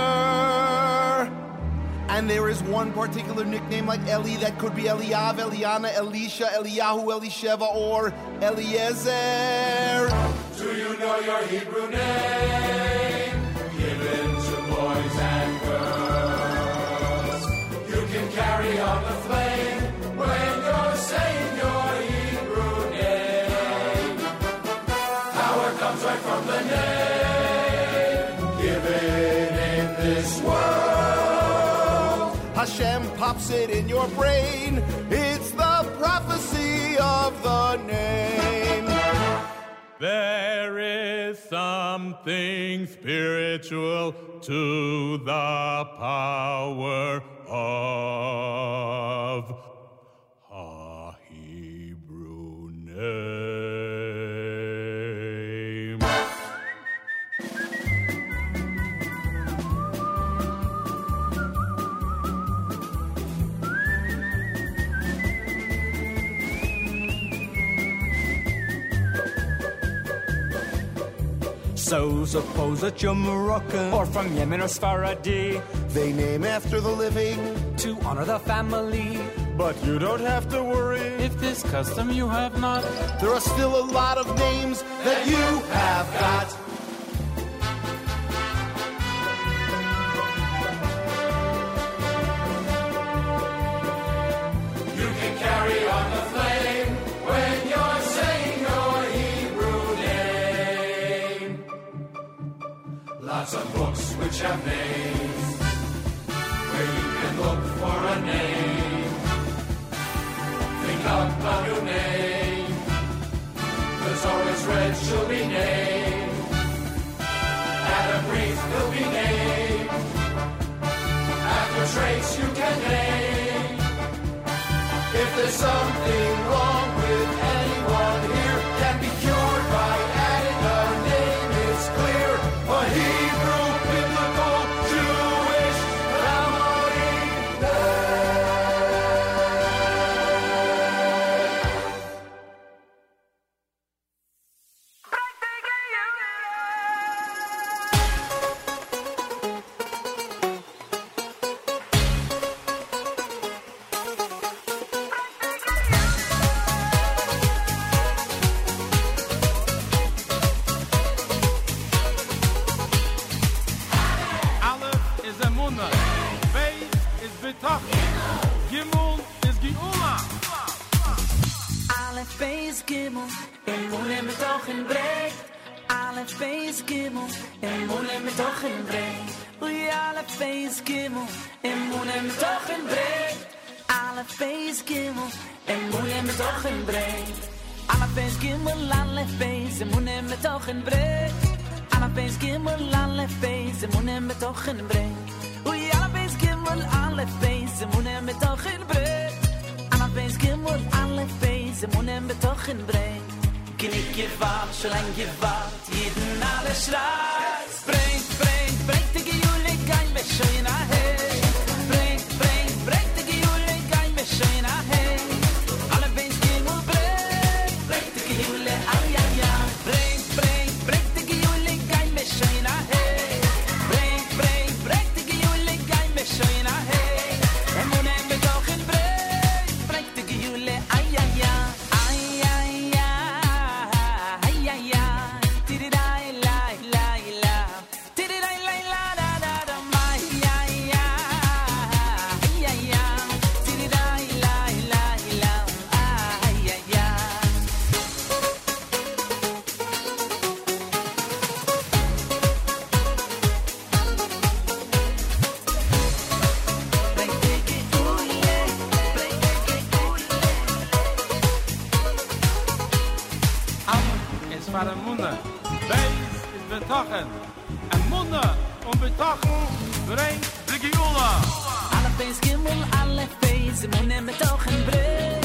And there is one particular nickname like Eli that could be Eliav, Eliana, Elisha, Eliyahu, Elisheva, or Eliezer. Do you know your Hebrew name? Give it to boys and girls. You can carry on the flame pops it in your brain. It's the prophecy of the name. There is something spiritual to the power of a Hebrew name. So suppose that you're Moroccan or from Yemen or Sfaradi. They name after the living to honor the family. But you don't have to worry if this custom you have not. There are still a lot of names that you have got. You can carry on have where you can look for a name. Think up a new name. The Torah's read she'll be named. Adam Brief will be named. After traits you can name. If there's something wrong a munne beis in betochen a munne un betochen bring de giula alle beis gimul alle beis munne betochen bring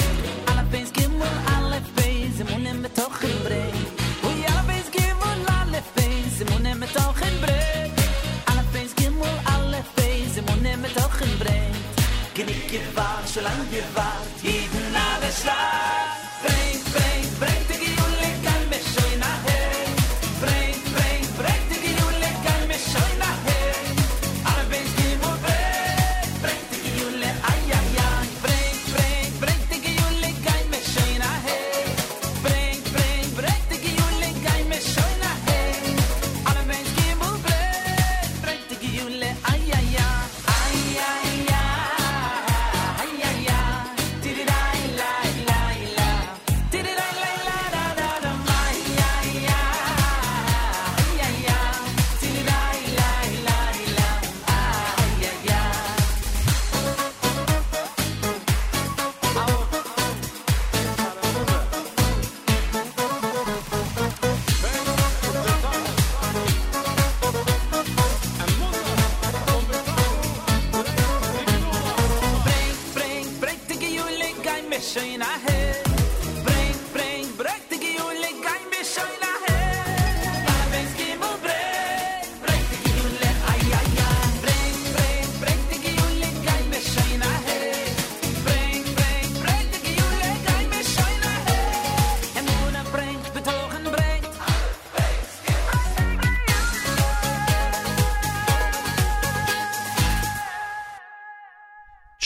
alle beis gimul alle beis munne betochen bring hoy alle beis gimul alle beis munne betochen bring alle beis gimul alle beis munne betochen bring gnik gevar so lang gevar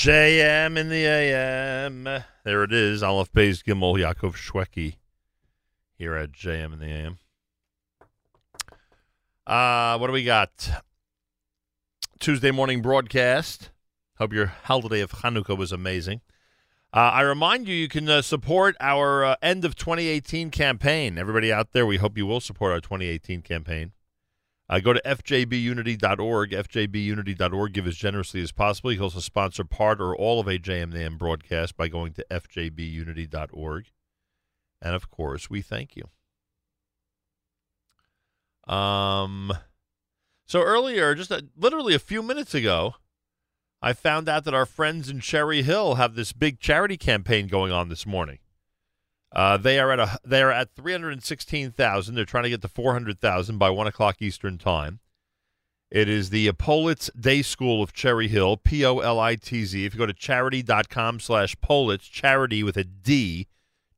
JM in the AM. There it is. Aleph Beis Gimel Yaakov Shwekey here at JM in the AM. Uh, what do we got? Tuesday morning broadcast. Hope your holiday of Hanukkah was amazing. Uh, I remind you, you can uh, support our uh, end of 2018 campaign. Everybody out there, we hope you will support our 2018 campaign. Uh, go to fjbunity.org, fjbunity.org. Give as generously as possible. You can also sponsor part or all of a JMNAM broadcast by going to fjbunity.org. And of course, we thank you. Um, so earlier, just a, literally a few minutes ago, I found out that our friends in Cherry Hill have this big charity campaign going on this morning. Uh, they are at a they are at three hundred sixteen thousand. They're trying to get to four hundred thousand by one o'clock Eastern time. It is the Politz Day School of Cherry Hill, P O L I T Z. If you go to charidy.com slash Politz, charidy with a D,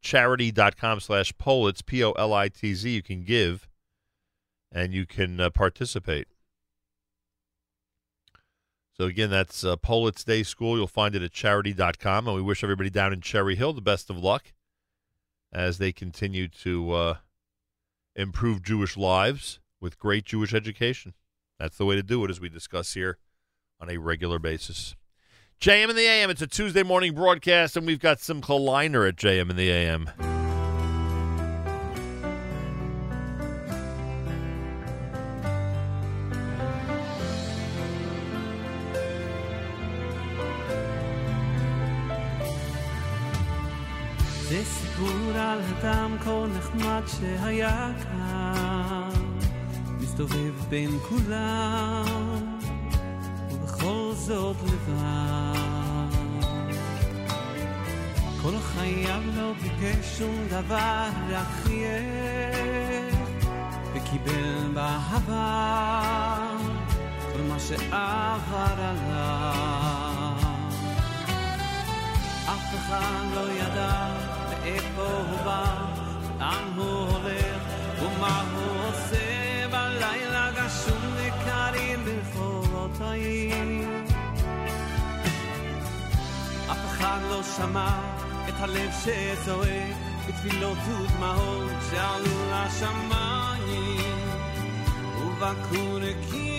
charidy.com slash Politz, P O L I T Z, you can give and you can uh, participate. So again, that's uh, Politz Day School. You'll find it at charidy.com. And we wish everybody down in Cherry Hill the best of luck as they continue to uh, improve Jewish lives with great Jewish education. That's the way to do it, as we discuss here on a regular basis. JM in the AM. It's a Tuesday morning broadcast, and we've got some Leiner at JM in the AM. סיפור על אדם כה נחמד שהיה כאן, מסתובב בין כולם, ובכל זאת לבד. כל חייו לא ביקש שום דבר, חייך, וקיבל באהבה כל מה שעבר עליו. אף אחד לא ידע מאיפה הוא בא, לאן הוא הולך ומה הוא עושה בלילה גשום וקרים ברחובות העיר. אף אחד לא שמע את הלב שצועק בתפילות ודמעות שעלו לשמיים ובקעו נקיים.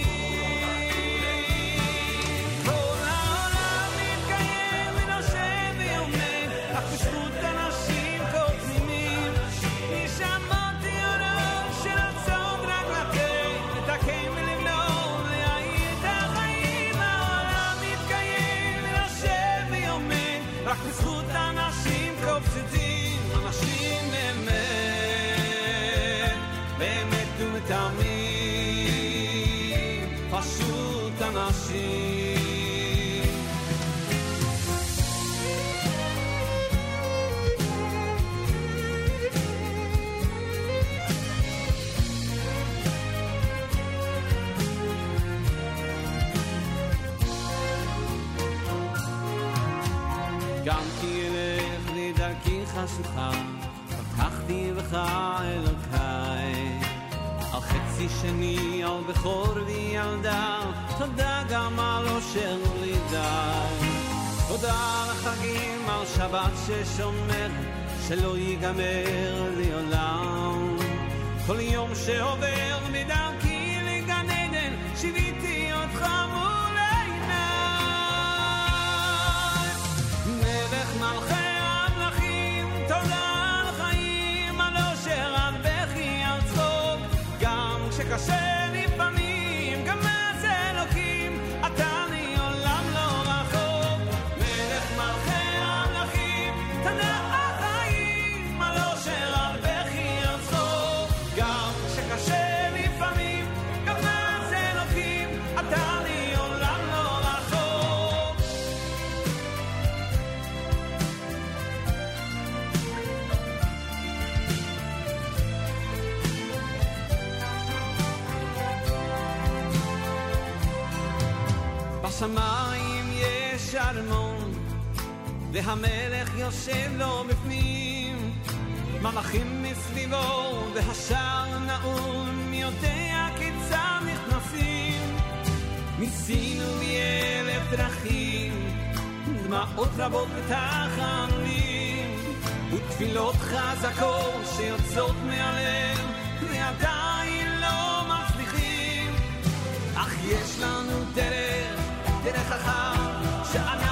חשוכה, פתחתי בך אלוקיי. על חצי שני, על בכור וילדה, תודה גם על אושר ולידה. תודה על החגים, על שבת ששומר, שלא ייגמר לעולם. כל יום שעובר מדרכי לגן עדן, שיוויתי בשמיים יש ארמון, והמלך יושב לו בפנים. מלאכים מסביבו, והשער נעול, מי יודע כיצד נכנסים. ניסינו מאלף דרכים, דמעות רבות בתחנונים, ותפילות חזקות שיוצאות מהלב, ועדיין לא מצליחים. אך יש לנו דרך, דרך אחת, שאנחנו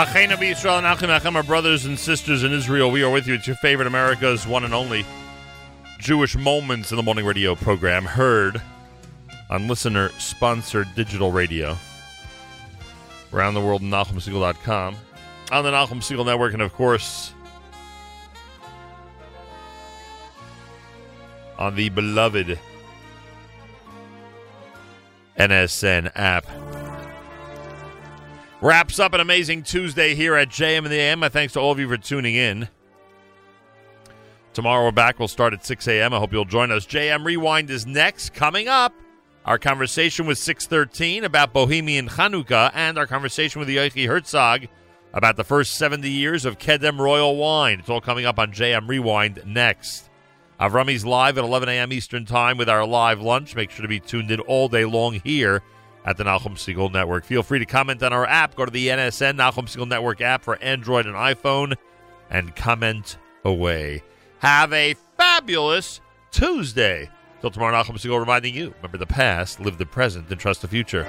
Achena Israel and Achim our brothers and sisters in Israel. We are with you. It's your favorite America's one and only Jewish Moments in the Morning radio program, heard on listener sponsored digital radio around the world at NachumSegal.com, on the Nachum Segal Network, and of course on the beloved NSN app. Wraps up an amazing Tuesday here at JM in the AM. My thanks to all of you for tuning in. Tomorrow we're back. We'll start at 6 a.m. I hope you'll join us. JM Rewind is next. Coming up, our conversation with 613 about Bohemian Chanukah and our conversation with Yochi Herzog about the first 70 years of Kedem Royal Wine. It's all coming up on JM Rewind next. Avrami's live at 11 a.m. Eastern Time with our live lunch. Make sure to be tuned in all day long here at the Nachum Segal Network. Feel free to comment on our app. Go to the NSN Nachum Segal Network app for Android and iPhone and comment away. Have a fabulous Tuesday. Till tomorrow, Nachum Segal reminding you remember the past, live the present, and trust the future.